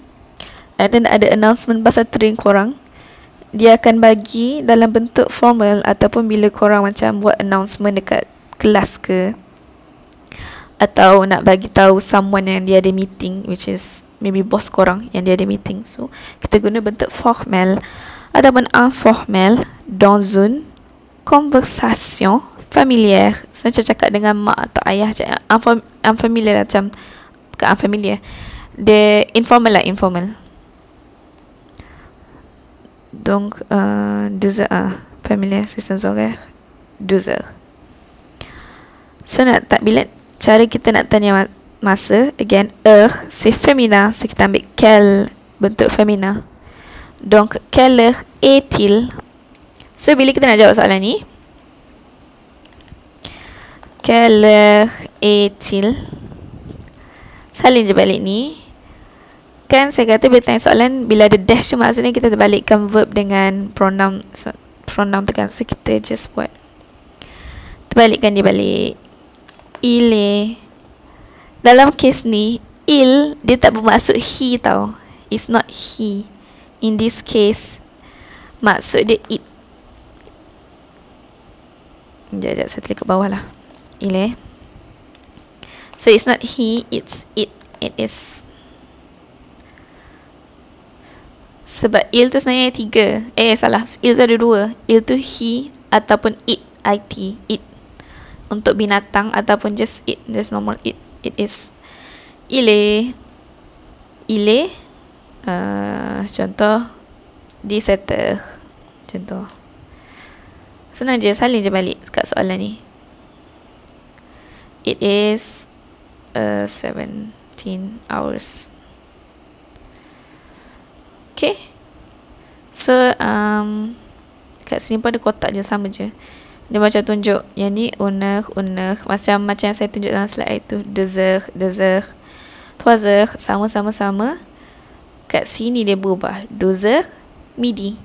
and then ada announcement pasal train korang dia akan bagi dalam bentuk formal ataupun bila korang macam buat announcement dekat kelas ke atau nak bagi tahu someone yang dia ada meeting which is maybe boss korang yang dia ada meeting. So kita guna bentuk formal ataupun informal dans une conversation familiar so, macam cakap dengan mak atau ayah macam unfamiliar macam bukan unfamiliar. Dia informal lah informal. Donc, euh, deux heures, ah, familiar systems horaires, deux heures. So, nak tak bila cara kita nak tanya masa, again, heure, c'est féminin, so kita ambil quel bentuk féminin. Donc, quelle heure est-il? So, bila kita nak jawab soalan ni, quelle heure est-il? Salin je balik ni. Kan saya kata bila tanya soalan bila ada dash tu maksudnya kita terbalikkan verb dengan pronoun so, pronoun tekan so kita just buat. Terbalikkan dia balik. Ile dalam kes ni il dia tak bermaksud he tau. It's not he in this case. Maksud dia it Sekejap, sekejap, saya telik ke bawah lah. Ile. So it's not he, it's it. It is Sebab il tu sebenarnya tiga. Eh salah. Il tu ada dua. Il tu he Ataupun it It It Untuk binatang Ataupun just it. Just normal it. It is Ile. Ile uh, Contoh Disetter Contoh. Senang je Salin je balik Kat soalan ni. It is uh, 17 hours. Okay. So um, Kat sini pun ada kotak je Sama je. Dia macam tunjuk Yang ni unek unek Macam macam yang saya tunjuk dalam slide itu Dessert Dessert Trois Sama-sama sama Kat sini dia berubah Dessert Midi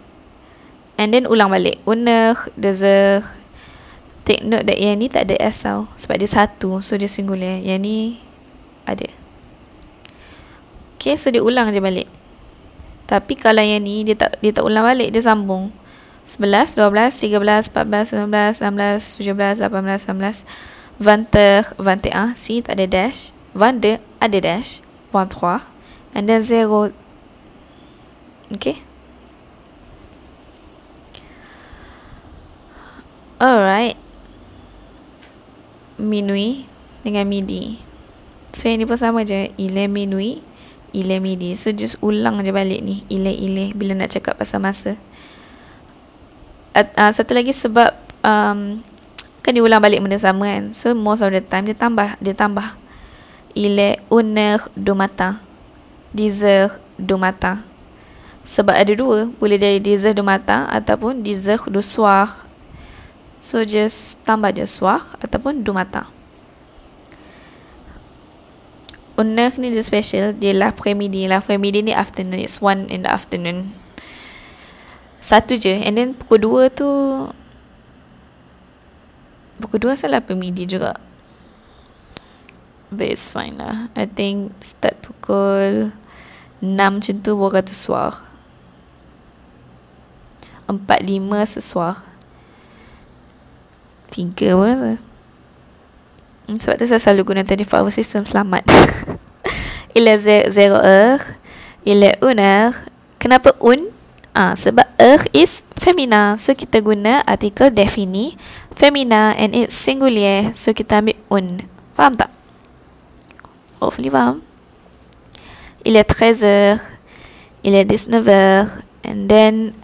And then ulang balik Unek Dessert Take note that yang ni tak ada S tau Sebab dia satu So dia singular Yang ni Ada Okay so dia ulang je balik tapi kalau yang ni dia tak dia tak ulang balik, dia sambung. 11, 12, 13, 14, 15, 16, 17, 18, 19. 20, 21. Si, tak ada dash. 22, ada dash. 23. And then 0. Okay. Alright. Minui dengan midi. So, yang ni pun sama je. Ile minui. Ile midi So just ulang je balik ni Ile-ile Bila nak cakap pasal masa At, uh, Satu lagi sebab um, Kan dia ulang balik benda sama kan So most of the time Dia tambah Dia tambah Ile une du matin Dix heures du matin Sebab ada dua. Boleh jadi heures du matin Ataupun dix heures du soir. So just tambah je soir Ataupun du matin Une ni dia special. Dia l'après-midi L'après-midi ni afternoon. It's one in the afternoon. Satu je. And then pukul dua tu Pukul dua salah après-midi juga. But it's fine lah. I think start pukul Enam macam tu Baru kata suar Empat lima sesuar Tiga pun rasa Hmm, sebab tu saya selalu guna 24 hour system selamat. il est 0 heure. Il est 1 heure. Kenapa un? Ah, sebab heure is femina. So kita guna artikel defini femina and it's singulier. So kita ambil un. Faham tak? Hopefully faham. Il est 13 heures. Il est 19 heures. And then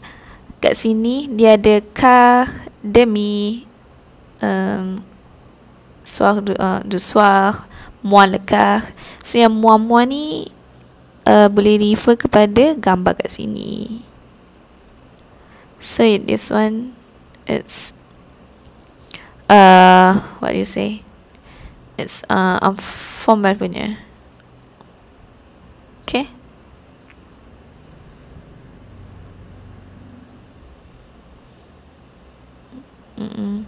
kat sini dia ada quart, demi, um, soir de, uh, de soir, moins le quart. So yang moins-moins ni uh, boleh refer kepada gambar kat sini. so this one it's uh what do you say it's uh um, formal punya okay Mm-mm.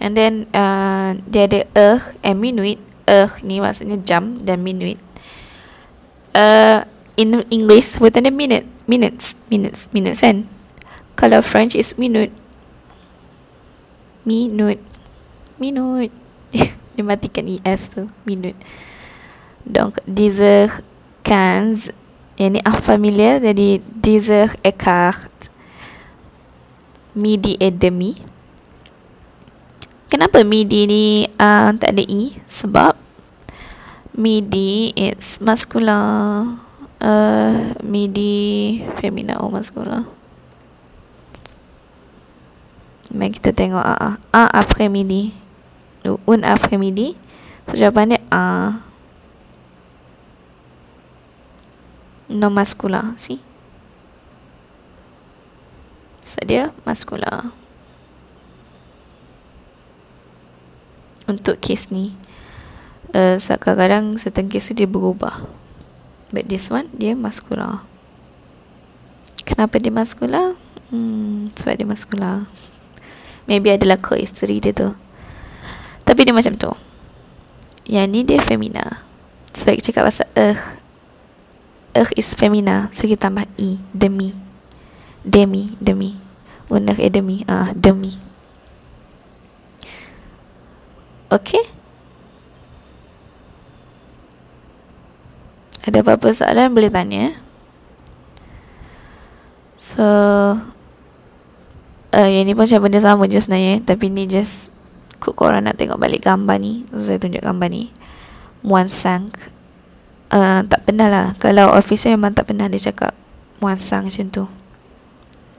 and then uh, dia ada uh and minute uh ni maksudnya jam dan minute uh in English sebutan dia minute minutes minutes minutes kan? Kalau French is minute. Minute. Minute. Dia matikan ES tu minute. Donc diese yang ni ah familiar? Jadi diese écart midi et demi kenapa midi ni uh, tak ada e sebab midi it's masculine uh, midi femina oh masculine Mari kita tengok A. A après midi. Un après midi. So jawapan dia A. Non masculin. Si. So dia masculin. Untuk kes ni. Uh, kadang-kadang setengah kes tu dia berubah. But this one dia maskulin. Kenapa dia maskulin? Hmm, sebab dia maskulin. Maybe adalah ko isteri dia tu. Tapi dia macam tu. Yang ni dia femina. So kita cakap pasal uh, uh is femina. So kita tambah E. Demi. Demi. Demi. Unah e demi. Ah Demi Okay Ada apa-apa soalan? Boleh tanya So uh, yang ni pun macam benda sama je sebenarnya. Tapi ni just kut korang nak tengok balik gambar ni. So, saya tunjuk gambar ni. Muan Sang. Uh, tak pernah lah. Kalau officer memang tak pernah dia cakap Muan Sang macam tu.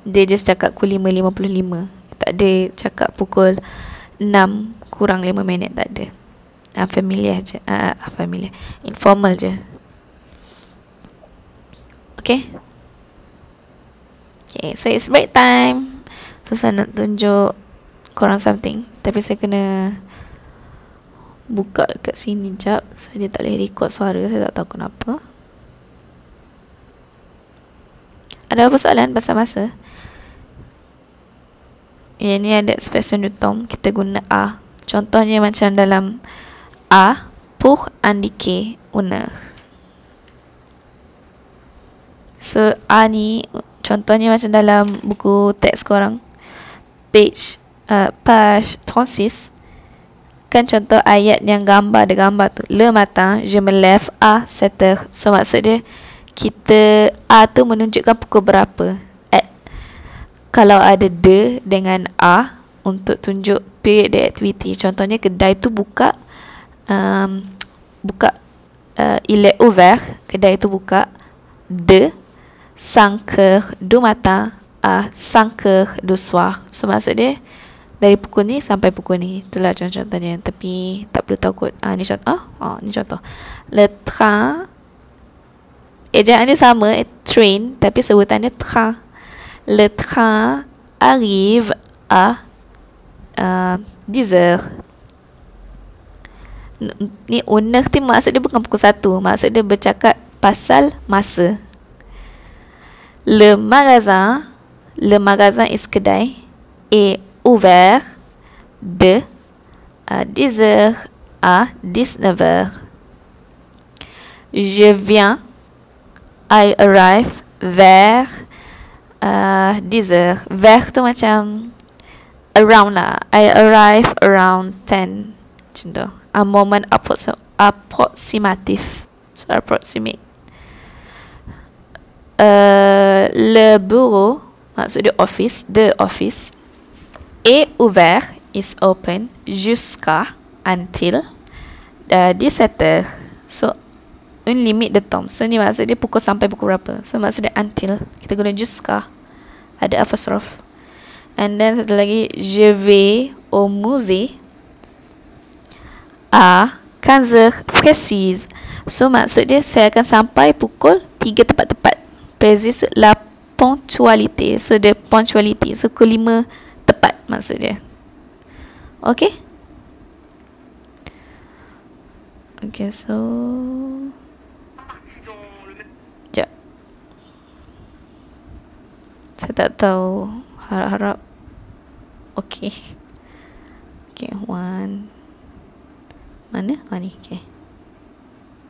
Dia just cakap pukul 5.55 tak ada cakap pukul 6 kurang 5 minit tak ada. Uh, familiar je. Uh, familiar. Informal je. Okay? Okay, so it's break time. So saya nak tunjuk korang something. Tapi saya kena Buka kat sini jap. Saya dia tak boleh record suara. Saya tak tahu kenapa. Ada apa soalan pasal masa? Yang ni ada expression de tom Kita guna A. Contohnya macam dalam A Pour indiquer une So A ni Contohnya macam dalam buku teks korang page uh, page 36 kan contoh ayat yang gambar ada gambar tu. Le matin je me lève à 7 heures. So maksud dia kita a tu menunjukkan pukul berapa kalau ada de dengan a untuk tunjuk period the activity contohnya kedai tu buka um, buka uh, il est ouvert kedai tu buka de 5 heures du matin à 5 heures du soir. So maksud dia dari pukul ni sampai pukul ni. Itulah contoh-contohnya. Tapi tak perlu tahu kot. Ah, ni contoh. Ah, oh, ni contoh. Le train. Ejaan dia sama. Eh, train. Tapi sebutan dia train. Le train arrive à uh, 10 heures. Ni owner tu maksud dia bukan pukul 1. Maksud dia bercakap pasal masa. Le magasin le magasin is kedai est ouvert de à 10h à 19h. Je viens, I arrive vers uh, 10h. Vers tu macam around lah. I arrive around 10. Macam tu. A moment approximatif. So approximate. Uh, le bureau maksud dia office the office est ouvert is open jusqu'à until uh, 17 heures so un limit de temps so ni maksud dia pukul sampai pukul berapa so maksud dia until kita guna jusqu'à ada apostrophe and then satu lagi je vais au musée 15 heures précise so maksud dia saya akan sampai pukul 3 tepat-tepat précise la punctuality. So the punctuality. So pukul 5 tepat maksud dia. Okay? Okay, so... Saya tak tahu. Harap-harap. Okay. Okay, one. Mana? Ah ni, okay.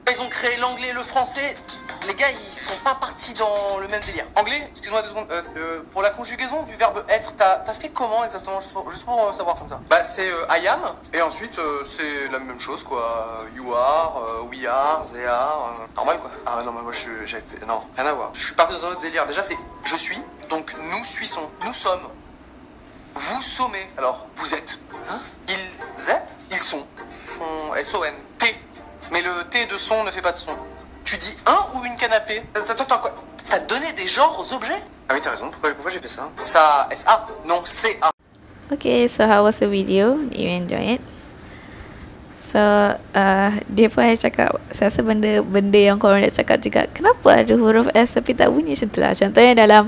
Ils ont créé l'anglais et le français. Les gars, ils sont pas partis dans le même délire. Anglais, excuse-moi deux secondes. Euh, euh, pour la conjugaison du verbe être, t'as as fait comment exactement? Juste pour, juste pour euh, savoir comme ça. Bah, c'est euh, I am, et ensuite c'est la même chose quoi. You are, we are, they are. normal quoi. Ah non, mais moi je suis- fait. Non, rien à voir. Je suis parti dans un autre délire. Déjà, c'est je suis, donc nous suissons. Nous sommes. Vous sommez. Alors, vous êtes. Hein? Ils êtes Ils sont. Sont. S-O-N. T. Mais le T de son ne fait pas de son. Tu dis un ou une canapé Attends, attends, quoi T'as donné des genres aux objets Ah oui, t'as raison. Pourquoi, pourquoi j'ai fait ça? Ça. S-A. Non, C-A. Okay, so how was the video? Did you enjoy it? So, uh, dia pun ada cakap, saya rasa benda benda yang korang nak cakap juga, kenapa ada huruf S tapi tak bunyi macam tu lah? Contohnya dalam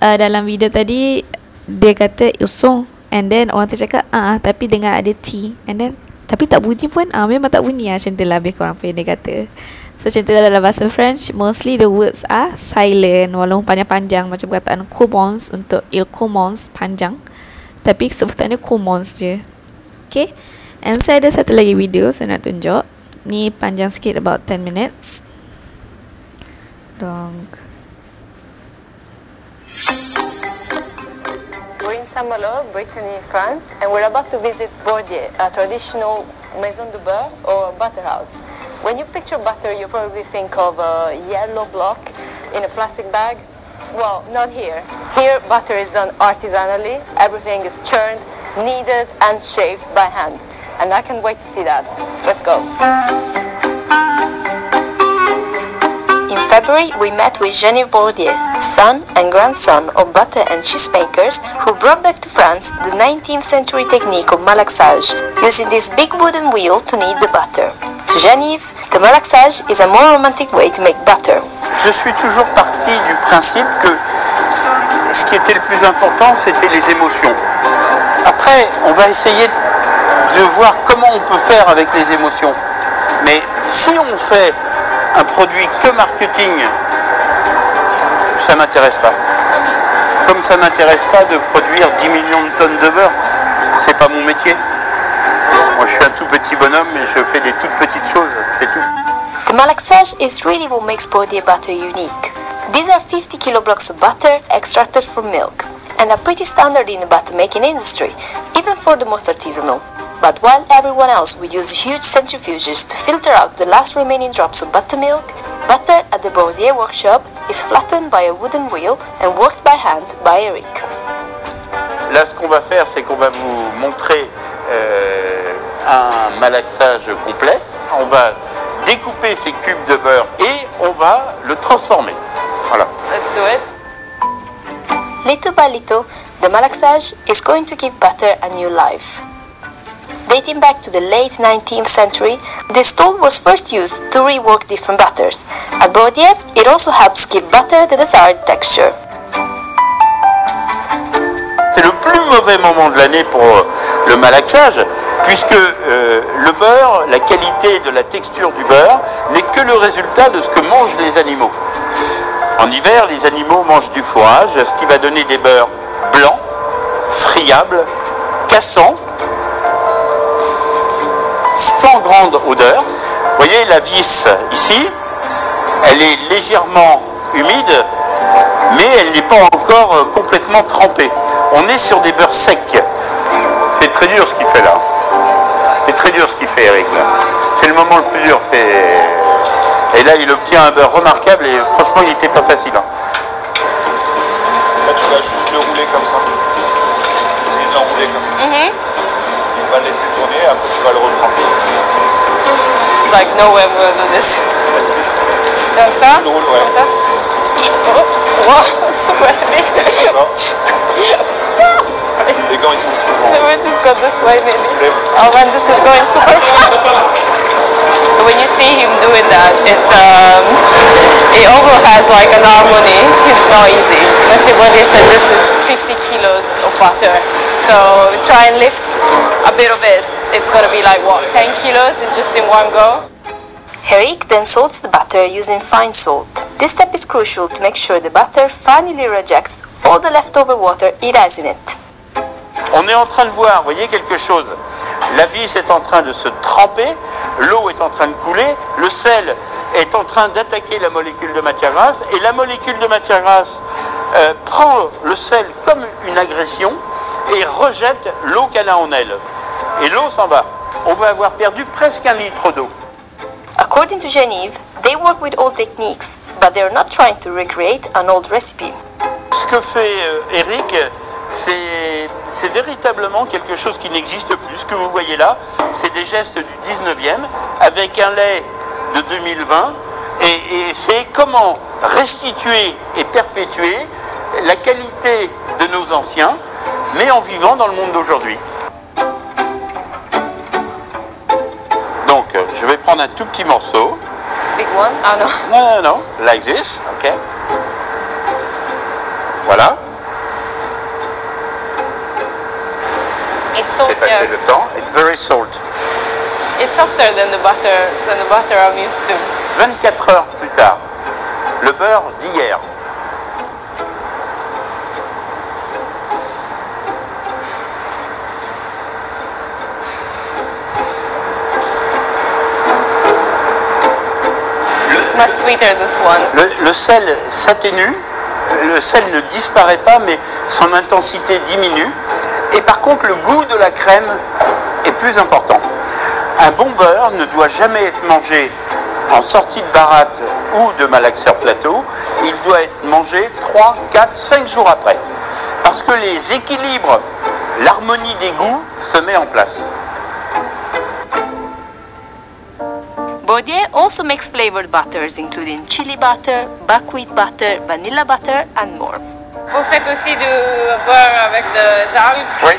uh, dalam video tadi, dia kata usung and then orang tu cakap ah tapi dengan ada T and then tapi tak bunyi pun ah memang tak bunyi lah macam tu lah lebih kurang dia kata. So macam tu lah dalam bahasa French Mostly the words are silent Walaupun panjang-panjang Macam perkataan commence Untuk il commence Panjang. Tapi sebutannya commence je. Okay? And saya ada satu lagi video Saya nak tunjuk. Ni panjang sikit About 10 minutes. Donc Saint-Malo, Brittany, France, and we're about to visit Bordier, a traditional maison de beurre or butter house. When you picture butter, you probably think of a yellow block in a plastic bag. Well, not here. Here, butter is done artisanally. Everything is churned, kneaded, and shaved by hand. And I can't wait to see that. Let's go. In February, we met with Geneviève Bordier, son and grandson of butter and cheese makers who brought back to France the 19th century technique of malaxage, using this big wooden wheel to knead the butter. To Geneviève, the malaxage is a more romantic way to make butter. Je suis toujours parti du principe que ce qui était le plus important, c'était les émotions. Après, on va essayer de voir comment on peut faire avec les émotions. Mais si on fait un produit que marketing, ça m'intéresse pas. Comme ça m'intéresse pas de produire 10 millions de tonnes de beurre, c'est pas mon métier. Moi, je suis un tout petit bonhomme et je fais des toutes petites choses, c'est tout. The malaxage is really what makes Bordier butter unique. These are 50 kilo blocks of butter extracted from milk and are pretty standard in the butter making industry, even for the most artisanal. But while everyone else will use huge centrifuges to filter out the last remaining drops of buttermilk, butter at the Bordier workshop is flattened by a wooden wheel and worked by hand by Eric. Là, ce qu'on va faire, c'est qu'on va vous montrer euh, un malaxage complet. On va découper ces cubes de beurre et on va le transformer. Voilà. Let's do it. Little by little, the malaxage is going to give butter a new life. Dating back to the late 19th century, this tool was first used to rework different butters. At Bordier, it also helps give butter the desired texture. C'est le plus mauvais moment de l'année pour euh, le malaxage, puisque euh, le beurre, la qualité de la texture du beurre, n'est que le résultat de ce que mangent les animaux. En hiver, les animaux mangent du fourrage, ce qui va donner des beurres blancs, friables, cassants, sans grande odeur. Vous voyez la vis ici, elle est légèrement humide, mais elle n'est pas encore euh, complètement trempée. On est sur des beurres secs. C'est très dur ce qu'il fait là. C'est très dur ce qu'il fait Eric là. C'est le moment le plus dur. Et là il obtient un beurre remarquable et franchement il n'était pas facile. hein. Là, tu vas juste le rouler comme ça. On va le laisser tourner, après tu vas le reprendre. It's like no way we'll do this. Comme ça Tu le roules, ouais. Comme ça Oh, wow, sweaty. D'accord Sorry. Les gants, ils sont trop grands. me just go this way maybe. Oh man, this is going super fast. So when you see him doing that, it's um, it almost has like an harmony. It's not easy. Monsieur Bourdieu said this is 50 kilos of butter. So try and lift a bit of it. It's gonna be like what, 10 kilos in just in one go? Eric then salts the butter using fine salt. This step is crucial to make sure the butter finally rejects all the leftover water it has in it. On est en train de voir, vous voyez quelque chose La vis est en train de se tremper, l'eau est en train de couler, le sel est en train d'attaquer la molécule de matière grasse et la molécule de matière grasse euh, prend le sel comme une agression et rejette l'eau qu'elle a en elle. Et l'eau s'en va. On va avoir perdu presque un litre d'eau. According to Genevieve, they work with old techniques, but they're not trying to recreate an old recipe. Ce que fait euh, Eric, c'est c'est véritablement quelque chose qui n'existe plus. Ce que vous voyez là, c'est des gestes du 19e avec un lait de 2020 et, et c'est comment restituer et perpétuer la qualité de nos anciens, mais en vivant dans le monde d'aujourd'hui. Donc, euh, je vais prendre un tout petit morceau. Big one? Oh no. Non, non, non, like this, ok. Voilà, It's c'est passé le temps. It's very salt. It's softer than the butter than the butter I'm used to. 24 heures plus tard, le beurre d'hier. Much sweeter this one. Le, le sel s'atténue, le sel ne disparaît pas, mais son intensité diminue. Et par contre, le goût de la crème est plus important. Un bon beurre ne doit jamais être mangé en sortie de baratte ou de malaxeur plateau. Il doit être mangé 3, 4, 5 jours après. Parce que les équilibres, l'harmonie des goûts se met en place. Also makes flavored butters, including chili butter, buckwheat butter, vanilla butter, and more. Vous faites aussi du beurre avec des algues? Oui.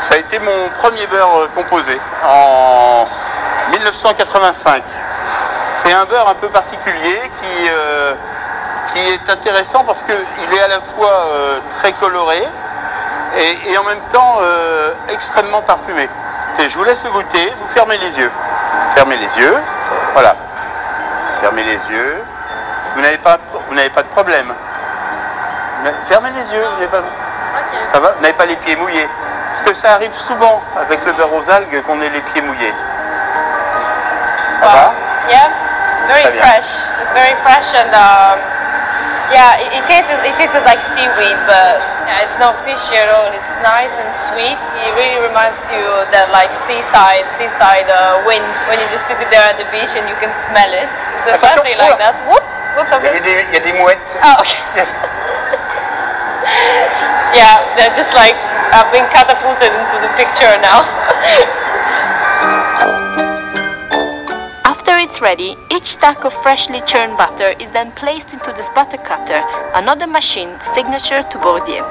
Ça a été mon premier beurre euh, composé en 1985. C'est un beurre un peu particulier qui, euh, qui est intéressant parce qu'il est à la fois euh, très coloré et, et en même temps euh, extrêmement parfumé. Et je vous laisse le goûter, vous fermez les yeux. Fermez les yeux, voilà. Fermez les yeux. Vous n'avez pas, vous n'avez pas de problème. Fermez les yeux, vous n'avez pas... Ça va Vous n'avez pas les pieds mouillés Parce que ça arrive souvent avec le beurre aux algues qu'on ait les pieds mouillés. Ça va Yeah, very fresh. It's very fresh and um, yeah, it, it tastes it tastes like seaweed, but yeah, it's not fishy at all. It's nice and sweet. It really reminds you of that like seaside seaside uh, wind when you just sit there at the beach and you can smell it. It's Attention, something like that. Whoop! What's up? il y, a des, il y a des mouettes. Oh, okay. Yeah, they're just like I've been catapulted into the picture now. it's ready, each stack of freshly churned butter is then placed into this butter cutter, another machine signature to Bourdieu.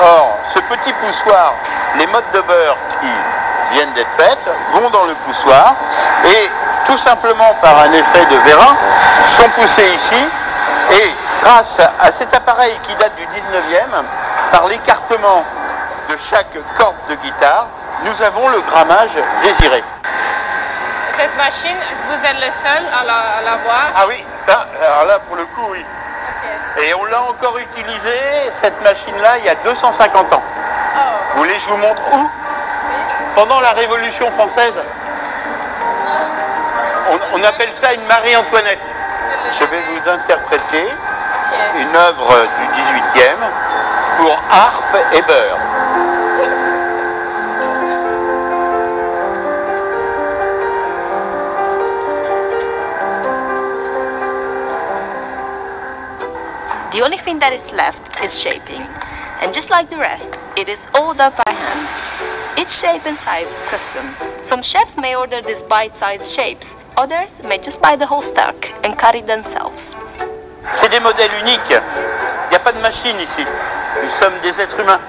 Or, ce petit poussoir, les mottes de beurre qui viennent d'être faites vont dans le poussoir et tout simplement par un effet de vérin sont poussées ici et grâce à cet appareil qui date du 19e, par l'écartement de chaque corde de guitare, nous avons le grammage désiré. Cette machine, est-ce que vous êtes le seul à la, à la voir? Ah oui, ça, alors là pour le coup oui. Et on l'a encore utilisé, cette machine-là, il y a 250 ans. Vous voulez que je vous montre où? Pendant la Révolution française. On, on appelle ça une Marie-Antoinette. Je vais vous interpréter une œuvre du 18e pour harpe et beurre. The only thing that is left is shaping. And just like the rest, it is all done by hand. Each shape and size is custom. Some chefs may order these bite-sized shapes, others may just buy the whole stack and cut it themselves. C'est des modèles uniques. Il n'y a pas de machine ici. Nous sommes des êtres humains.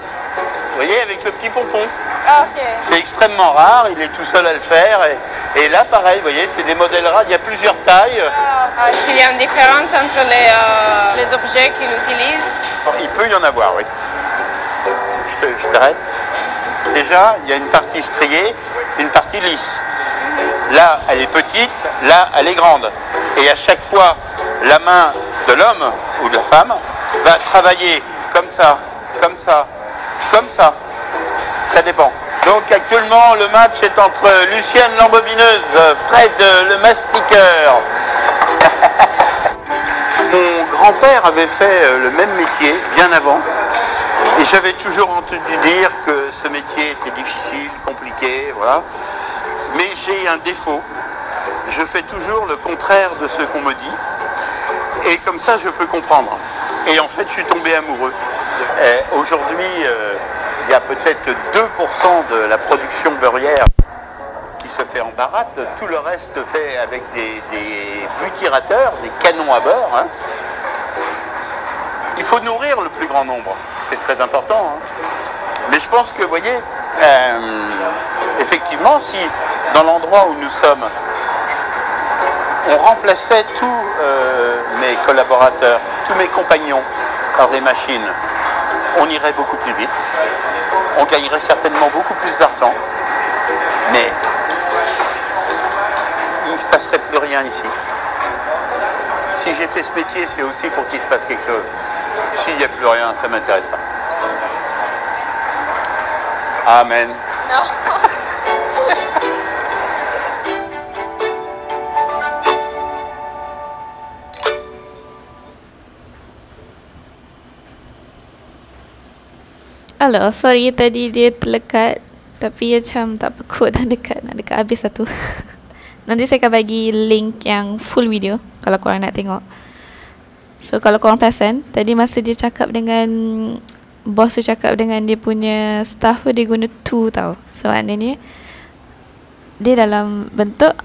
Vous voyez, avec le petit pompon. Ah. C'est extrêmement rare, il est tout seul à le faire. Et, et là, pareil, vous voyez, c'est des modèles rares, il y a plusieurs tailles. Ah, Est-ce qu'il y a une différence entre les, euh, les objets qu'il utilise? Il peut y en avoir, oui. Je t'arrête. Déjà, il y a une partie striée, une partie lisse. Là, elle est petite, là, elle est grande. Et à chaque fois, la main de l'homme ou de la femme va travailler comme ça, comme ça, comme ça. Ça dépend. Donc actuellement, le match est entre Lucienne l'embobineuse, Fred le mastiqueur. Mon grand-père avait fait euh, le même métier bien avant. Et j'avais toujours entendu dire que ce métier était difficile, compliqué, voilà. Mais j'ai un défaut. Je fais toujours le contraire de ce qu'on me dit. Et comme ça, je peux comprendre. Et en fait, je suis tombé amoureux. Euh, Aujourd'hui, euh, il y a peut-être 2% de la production beurrière qui se fait en baratte. Tout le reste fait avec des, des butirateurs, des canons à beurre. hein. Il faut nourrir le plus grand nombre. C'est très important. hein. Mais je pense que, vous voyez, euh, effectivement, si dans l'endroit où nous sommes, on remplaçait tous euh, mes collaborateurs, tous mes compagnons par des machines, on irait beaucoup plus vite. On gagnerait certainement beaucoup plus d'argent. Mais il ne se passerait plus rien ici. Si j'ai fait ce métier, c'est aussi pour qu'il se passe quelque chose. S'il n'y a plus rien, ça ne m'intéresse pas. Amen. Hello, sorry tadi dia terlekat tapi macam tak pekut dah dekat nak dekat habis satu. Nanti saya akan bagi link yang full video kalau korang nak tengok. So kalau korang perasan tadi masa dia cakap dengan boss tu cakap dengan dia punya staff tu dia guna to tau. So maknanya dia dalam bentuk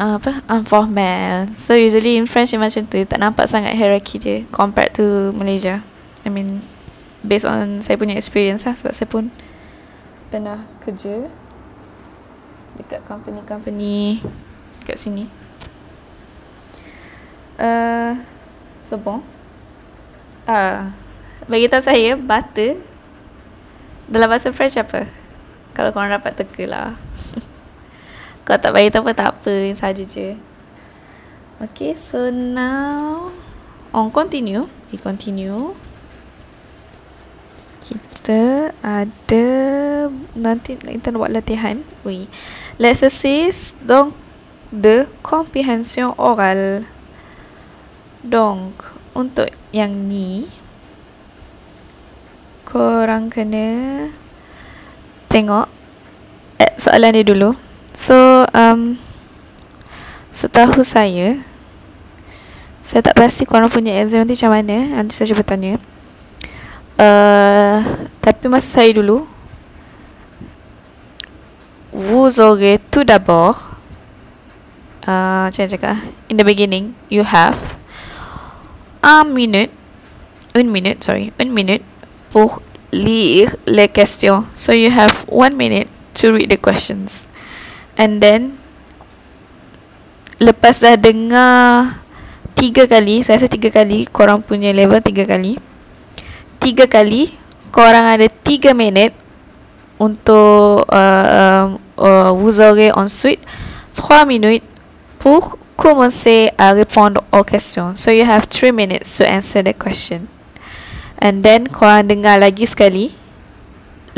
uh, apa informal. So usually in French dia macam tu dia tak nampak sangat hierarchy dia compared to Malaysia. I mean based on saya punya experience lah sebab saya pun pernah kerja dekat company-company kat sini. Uh, so bon. Ah, bagi tahu saya butter dalam bahasa French apa? Kalau korang dapat teka lah. Kalau tak bagi tahu apa tak apa, saja je. Okay, so now on continue. We continue kita ada nanti kita nak buat latihan. Oui. L'exercice donc de compréhension orale. Donc untuk yang ni korang kena tengok eh, soalan dia dulu. So um setahu saya saya tak pasti korang punya exam nanti macam mana. Nanti saya cuba tanya. Euh, tapi masa saya dulu vous aurez tout d'abord uh, macam mana cakap? In the beginning you have un minute une minute sorry une minute pour lire les questions. So you have one minute to read the questions. And then lepas dah dengar tiga kali saya rasa tiga kali korang punya level tiga kali tiga kali korang ada tiga minit untuk uh, uh, vous aurez ensuite 3 minutes pour commencer à répondre aux questions. So you have 3 minutes to answer the question. And then korang dengar lagi sekali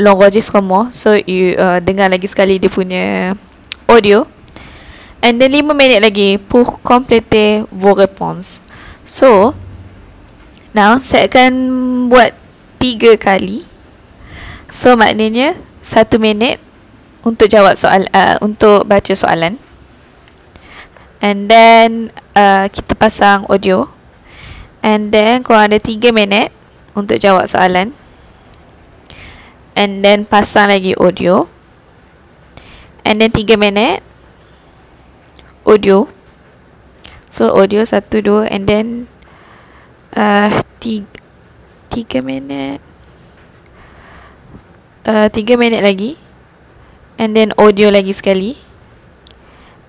l'enregistrement. So you uh, dengar lagi sekali dia punya audio. And then 5 minit lagi pour compléter vos réponses. So now saya akan buat 3 kali. So maknanya 1 minit untuk jawab soal uh, untuk baca soalan. And then uh, kita pasang audio. And then korang ada 3 minit untuk jawab soalan. And then pasang lagi audio. And then 3 minit audio. So audio 1 2 and then uh, 3 3 minit. Uh, 3 minit lagi. And then audio lagi sekali.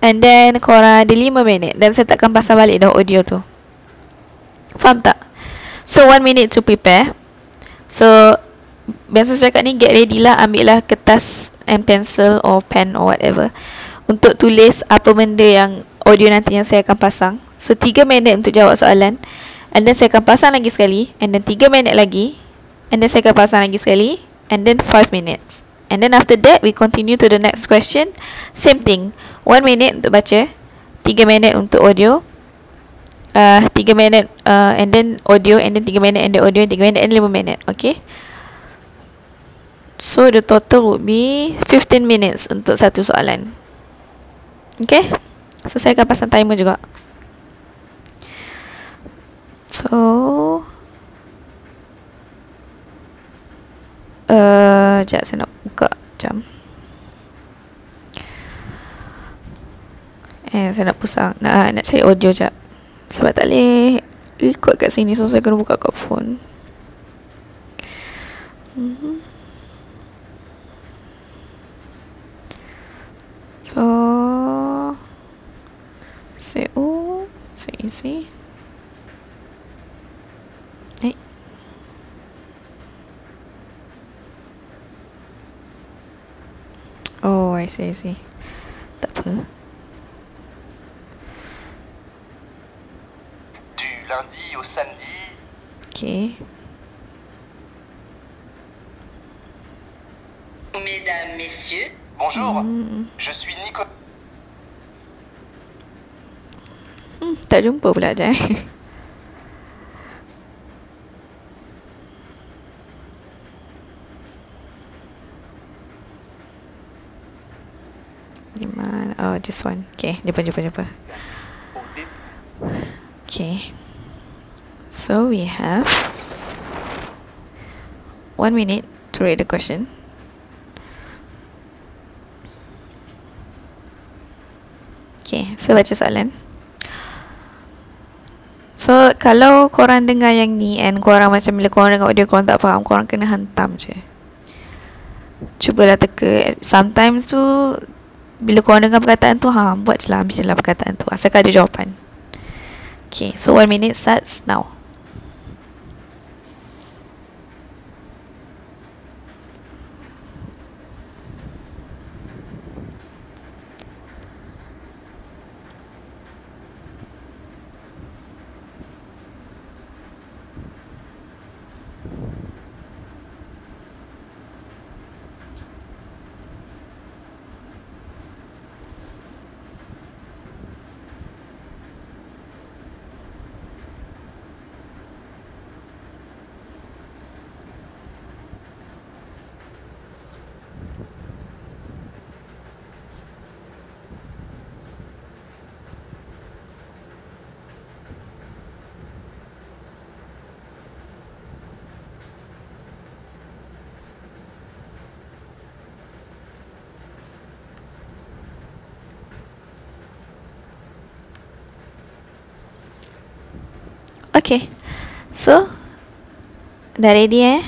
And then korang ada 5 minit. Dan saya takkan pasang balik dah audio tu. Faham tak? So 1 minute to prepare. So biasa saya cakap ni get ready lah. Ambil lah kertas and pencil or pen or whatever. Untuk tulis apa benda yang audio nanti yang saya akan pasang. So 3 minit untuk jawab soalan and then saya akan pasang lagi sekali and then 3 minit lagi and then saya akan pasang lagi sekali and then 5 minutes And then after that we continue to the next question. Same thing. 1 minute untuk baca, 3 minit untuk audio. Uh, 3 minit uh, and then audio and then 3 minit and then audio 3 minit and 5 minit. Okay. So the total would be 15 minutes untuk satu soalan. Okay. So saya akan pasang timer juga. So Uh, sekejap saya nak buka jam. Eh, saya nak pusang. Nak, nak cari audio sekejap. Sebab tak boleh record kat sini. So, saya kena buka kat phone. Mm-hmm. So, say oh, say easy. Eh. Oh, I see, I see. Tak apa. Du lundi au samedi, Okay. Mesdames, Messieurs, bonjour, je suis Nico. Hmm, tak jumpa pula je. Di mana? Oh, this one. Okay, jumpa, jumpa, jumpa. Okay. So we have one minute to read the question. Okay, so baca soalan. So kalau korang dengar yang ni and korang macam bila korang dengar audio korang tak faham, korang kena hantam je. Cubalah teka. Sometimes tu bila korang dengar perkataan tu, ha, buat je lah, ambil je lah perkataan tu. Asalkan ada jawapan. Okay, so one minute starts now. Okay. So dah ready eh?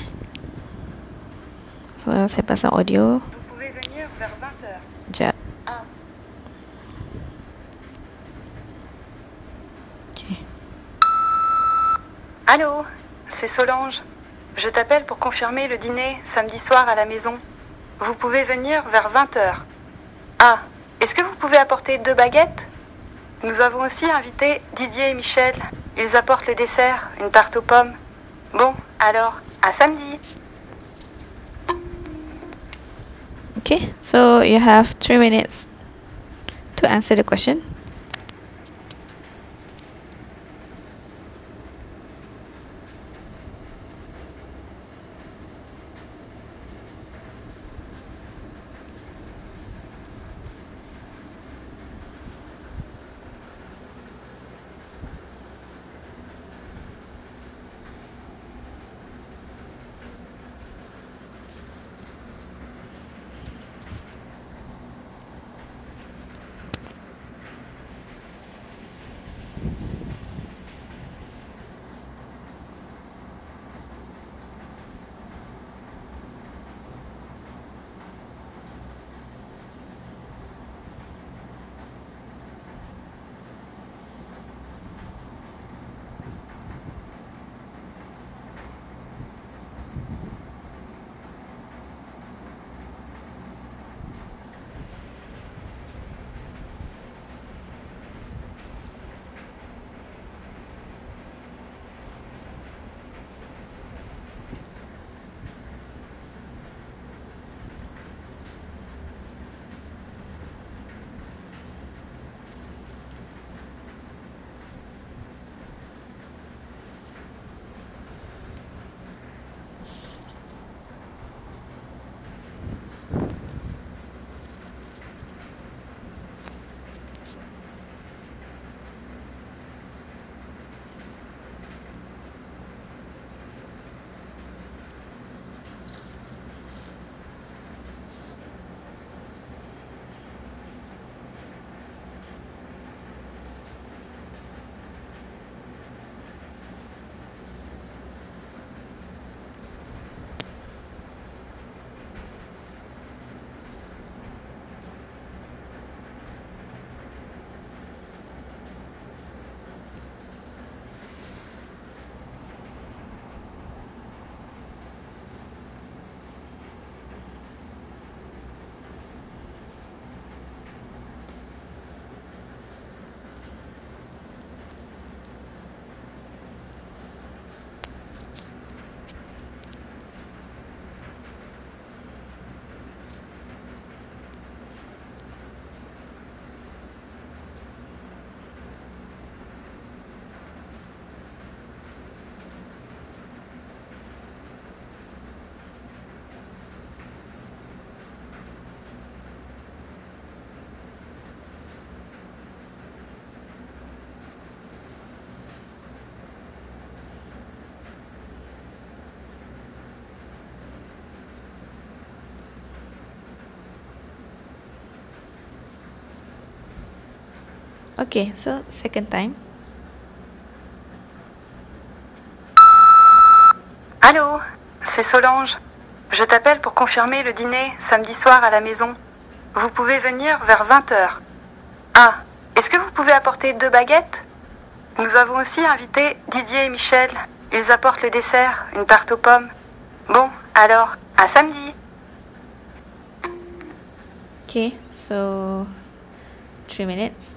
So saya pasang audio. Vous pouvez venir vers 20h. Sekejap. Okay. Allô, c'est Solange. Je t'appelle pour confirmer le dîner samedi soir à la maison. Vous pouvez venir vers 20h. Ah, est-ce que vous pouvez apporter deux baguettes? Nous avons aussi invité Didier et Michel. Ils apportent les desserts, une tarte aux pommes. Bon, alors, à samedi. Okay. So you have three minutes to answer the question. Okay, so second time. Allô, c'est Solange. Je t'appelle pour confirmer le dîner samedi soir à la maison. Vous pouvez venir vers 20h. Ah, est-ce que vous pouvez apporter deux baguettes? Nous avons aussi invité Didier et Michel. Ils apportent le dessert, une tarte aux pommes. Bon, alors, à samedi. Okay, so three minutes.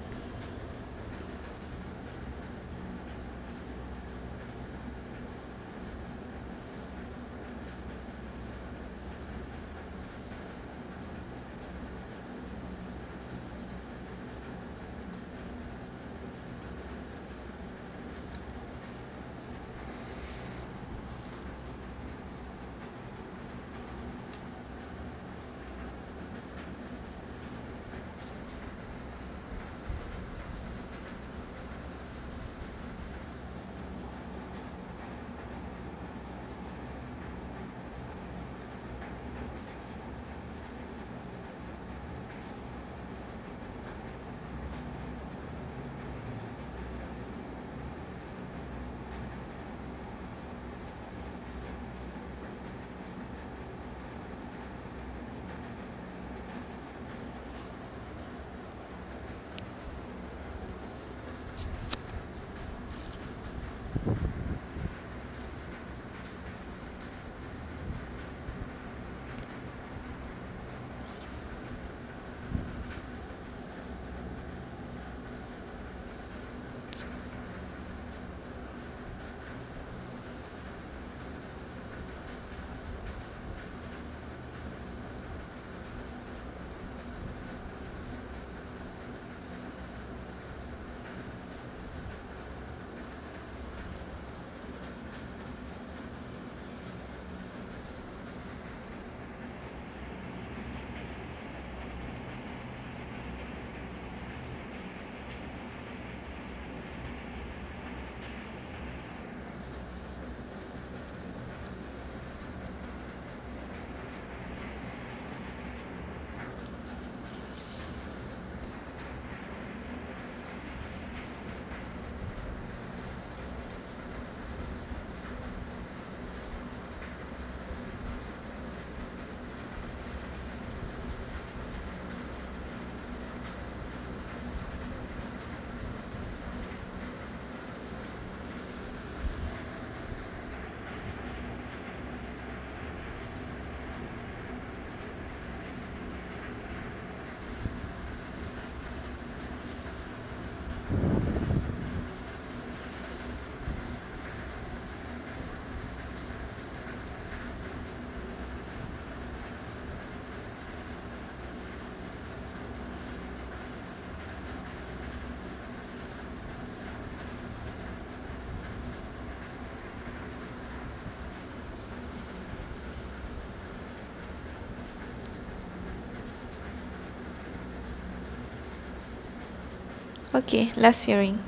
Okay, last hearing.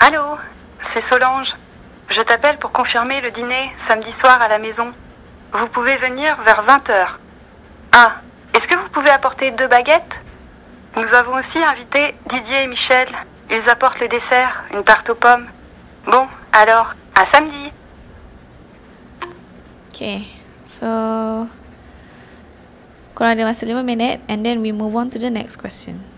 Allô, c'est Solange. Je t'appelle pour confirmer le dîner samedi soir à la maison. Vous pouvez venir vers 20h. Ah, est-ce que vous pouvez apporter deux baguettes? Nous avons aussi invité Didier et Michel. Ils apportent le dessert, une tarte aux pommes. Bon, alors, à samedi. Okay, so korang ada masa 5 minit and then we move on to the next question.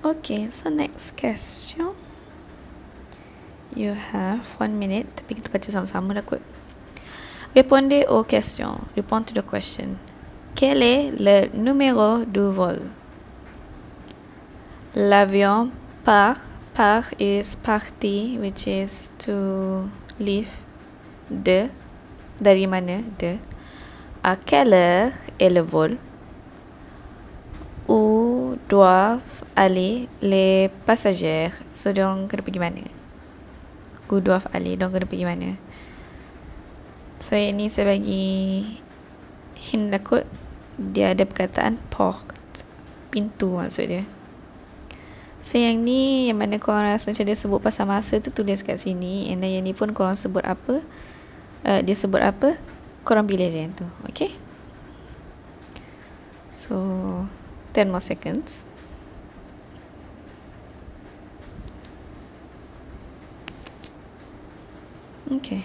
Okay, so next question. You have one minute. Tapi kita baca sama-sama dah kot. Répondez aux questions. Répond to the question. Quel est le numéro du vol? L'avion part. Part is parti, which is to leave. De. Dari mana? De. À quelle heure est le vol? Doivent aller les passagers? So, diorang kena pergi mana? Où doivent aller? Diorang kena pergi mana? So, yang ni saya bagi hint lah kot. Dia ada perkataan port. Pintu maksud dia. So, yang ni yang mana korang rasa macam dia sebut pasal masa tu tulis kat sini. And then yang ni pun korang sebut apa? Uh, dia sebut apa? Korang pilih je yang tu. Okay? So, 10 more seconds. Okay.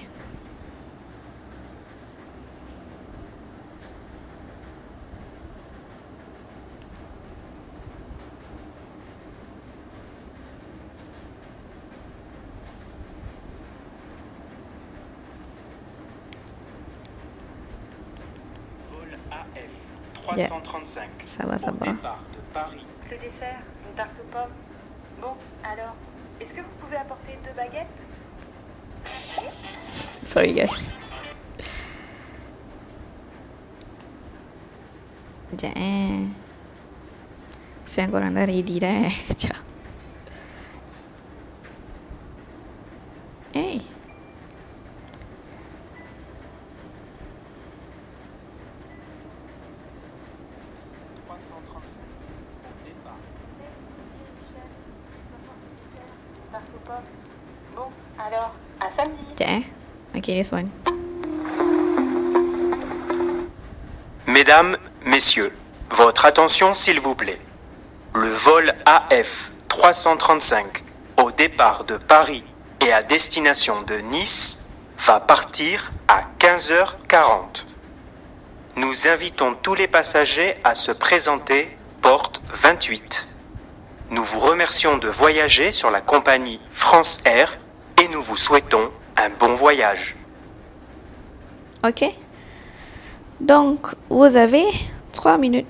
Ça va, ça va. Le dessert, une tarte aux pommes. Bon, alors, est-ce que vous pouvez apporter deux baguettes? Sorry, guys. Già, eh. Stiamo guardando a ridire, ciao. Mesdames, Messieurs, votre attention s'il vous plaît. Le vol AF 335 au départ de Paris et à destination de Nice va partir à 15h40. Nous invitons tous les passagers à se présenter porte 28. Nous vous remercions de voyager sur la compagnie France Air et nous vous souhaitons un bon voyage. Ok. Donc, vous avez 3 minutes.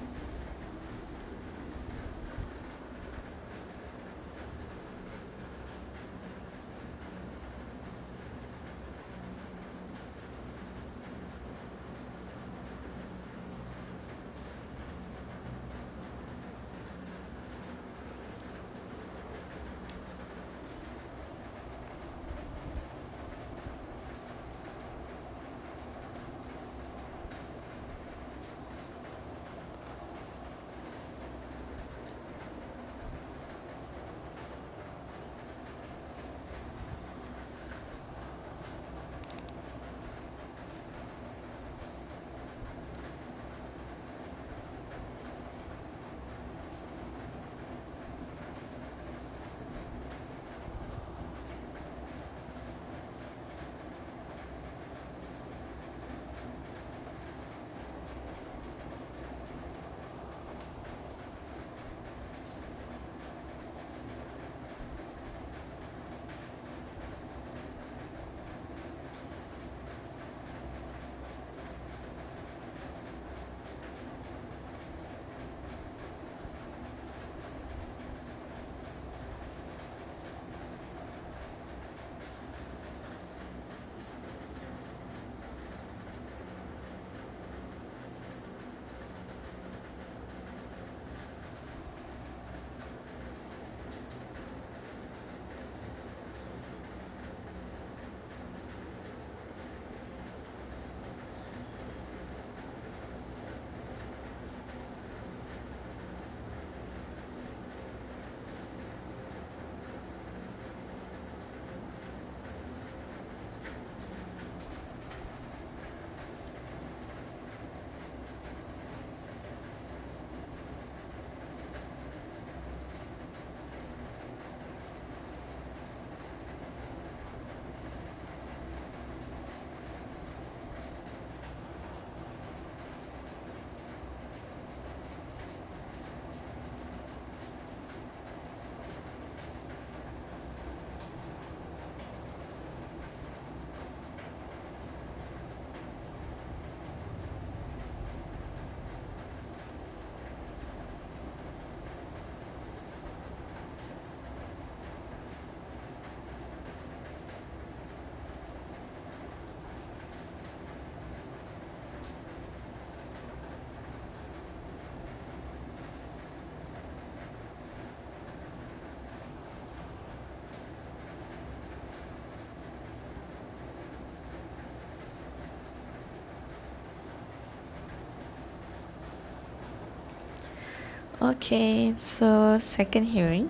Okay, so second hearing.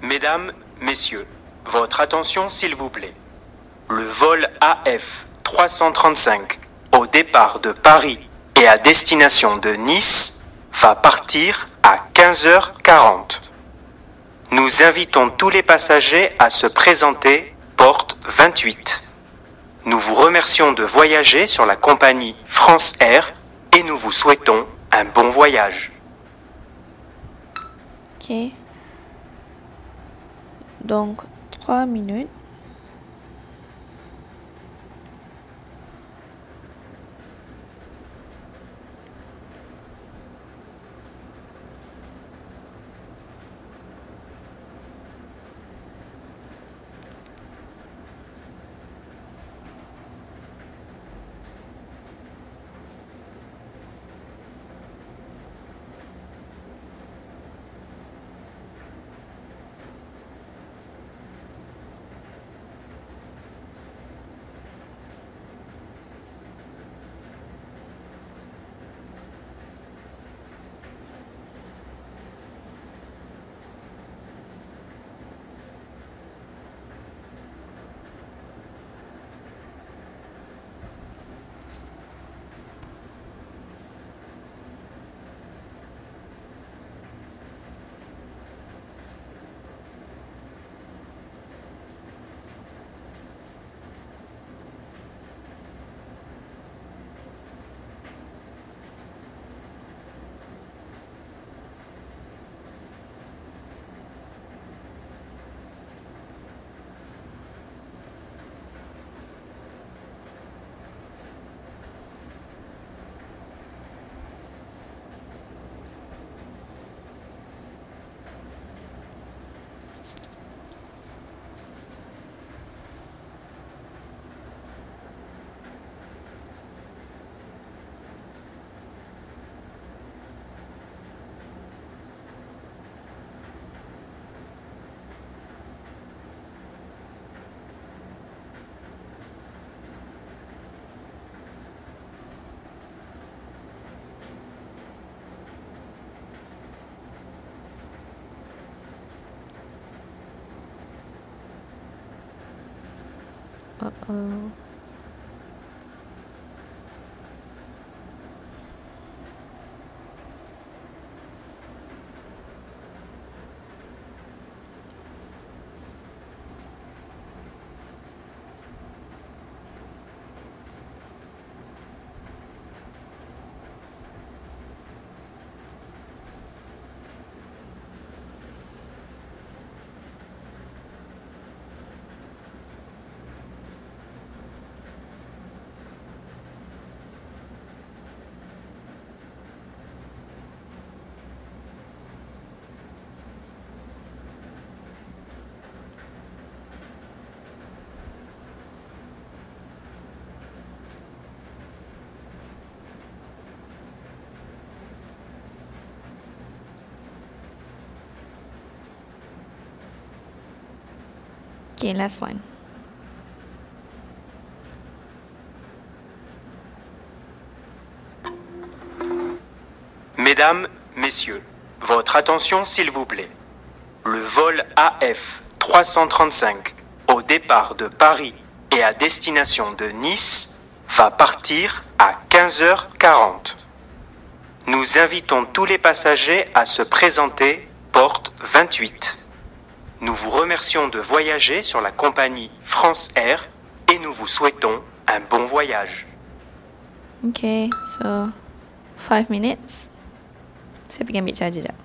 Mesdames, Messieurs, votre attention s'il vous plaît. Le vol AF 335 au départ de Paris et à destination de Nice va partir à 15h40. Nous invitons tous les passagers à se présenter porte 28. Nous vous remercions de voyager sur la compagnie France Air et nous vous souhaitons un bon voyage. Ok. Donc, 3 minutes. 呃呃 Mesdames, Messieurs, votre attention s'il vous plaît. Le vol AF 335 au départ de Paris et à destination de Nice va partir à 15h40. Nous invitons tous les passagers à se présenter porte 28. Nous vous remercions de voyager sur la compagnie France Air et nous vous souhaitons un bon voyage. Okay, so 5 minutes. Saya jap.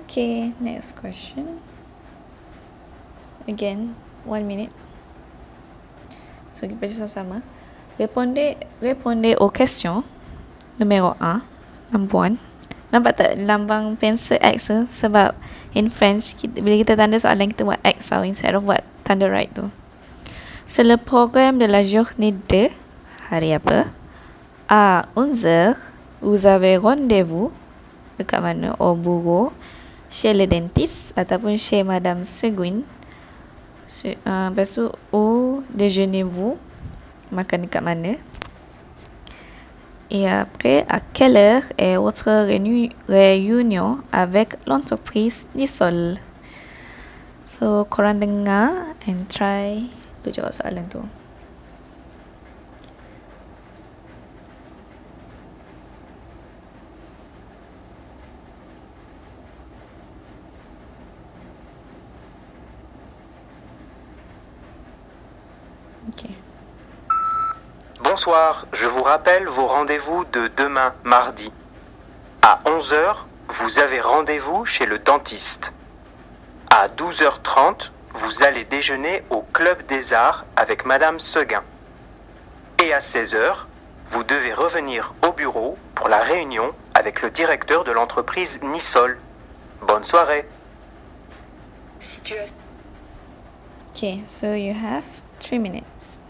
Okay, next question. Again, one minute. So, kita baca sama-sama. Répondez, répondez aux questions. Numéro 1. Number 1. Nampak tak lambang pensel X tu? Sebab in French, kita, bila kita tanda soalan, kita buat X tau instead of buat tanda right tu. C'est le programme de la journée de hari apa? À 11h, vous avez rendez-vous dekat mana? Au bureau, chez le dentiste ataupun chez Madame Seguin. Se, uh, lepas tu, où déjeunez-vous? Makan dekat? Et après, à quelle heure est votre réuni- réunion avec l'entreprise Nisol? So, korang dengar and try to jawab soalan tu. Okay. Bonsoir, je vous rappelle vos rendez-vous de demain, mardi. À 11h, vous avez rendez-vous chez le dentiste. À 12h30, vous allez déjeuner au Club des Arts avec Madame Seguin. Et à 16h, vous devez revenir au bureau pour la réunion avec le directeur de l'entreprise Nisol. Bonne soirée. So you have three minutes.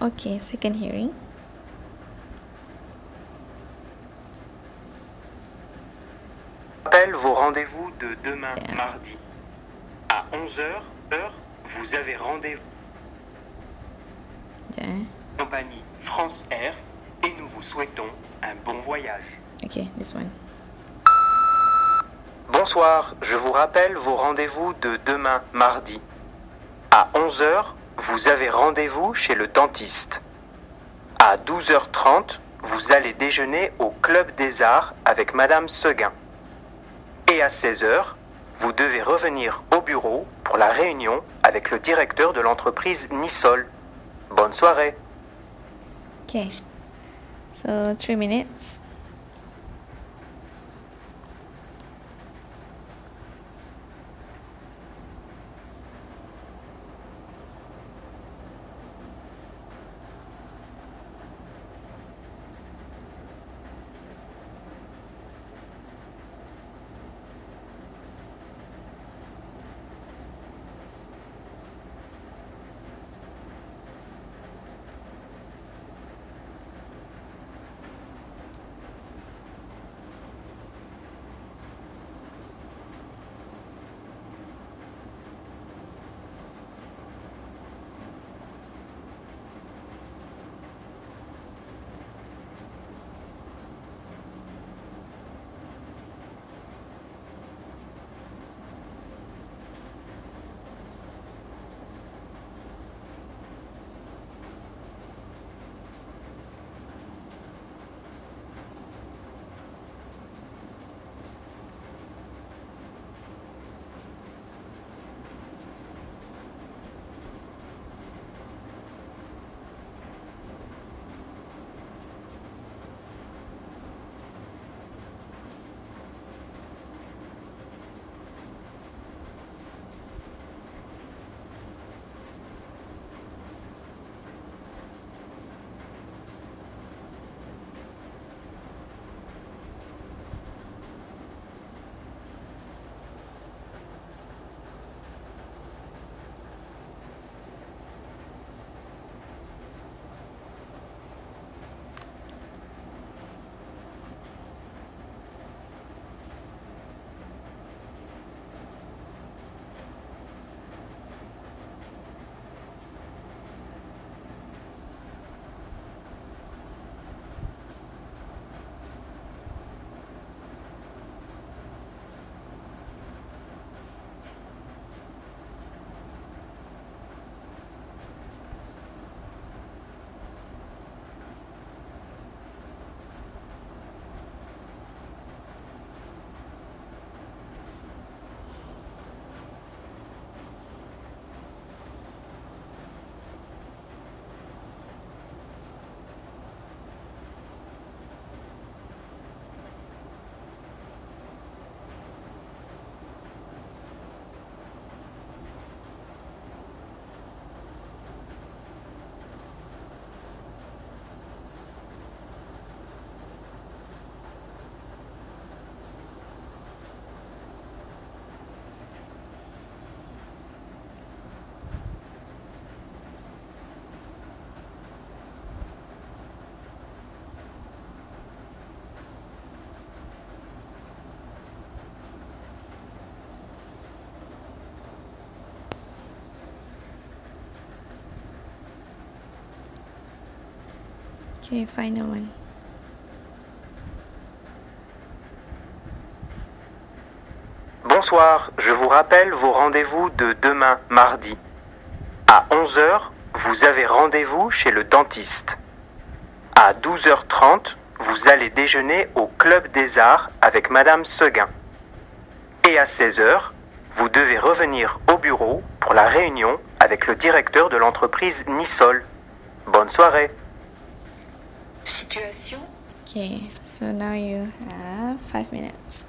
Okay, second hearing. Rappelle vos rendez-vous de demain, mardi. À 11h, heure, vous avez rendez-vous. Yeah. Compagnie France Air et nous vous souhaitons un bon voyage. Okay, this one. Bonsoir, je vous rappelle vos rendez-vous de demain mardi. À 11h, vous avez rendez-vous chez le dentiste. À 12h30, vous allez déjeuner au Club des Arts avec Madame Seguin. Et à 16h, vous devez revenir au bureau pour la réunion avec le directeur de l'entreprise Nisol. Bonne soirée. Okay. So three minutes. Bonsoir, je vous rappelle vos rendez-vous de demain mardi. À 11h, vous avez rendez-vous chez le dentiste. À 12h30, vous allez déjeuner au Club des Arts avec Madame Seguin. Et à 16h, vous devez revenir au bureau pour la réunion avec le directeur de l'entreprise Nisol. Bonne soirée. Situation Okay, so now you have five minutes.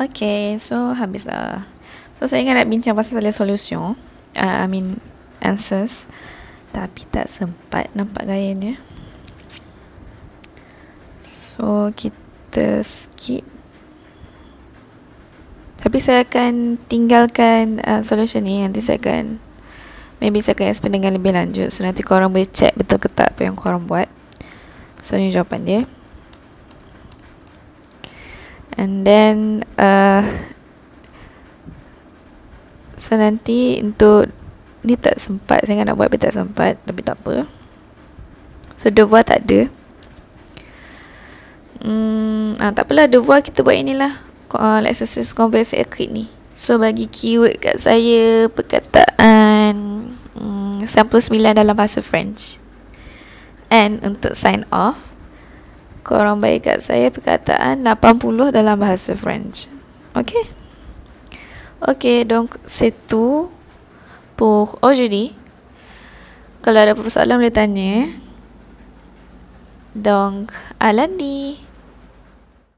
Okay, so habislah. So saya ingat nak bincang pasal solution. Uh, I mean answers. Tapi tak sempat nampak gayanya. So kita skip. Tapi saya akan tinggalkan uh, solution ni. Nanti saya akan Maybe saya akan explain dengan lebih lanjut So nanti korang boleh check betul ke tak Apa yang korang buat So ni jawapan dia And then uh, So nanti untuk Ni tak sempat Saya nak buat tapi tak sempat Tapi tak apa. So devoir tak ada. Hmm, ah, tak apalah devoir kita buat inilah uh, exercise conversation acrylic ni. So bagi keyword kat saya Perkataan hmm, 99 dalam bahasa French. And untuk sign off Korang bagi kat saya perkataan 80 dalam bahasa French. Okay Okay donc c'est tout Pour aujourd'hui. Kalau ada apa-apa soalan boleh tanya. Donc à lundi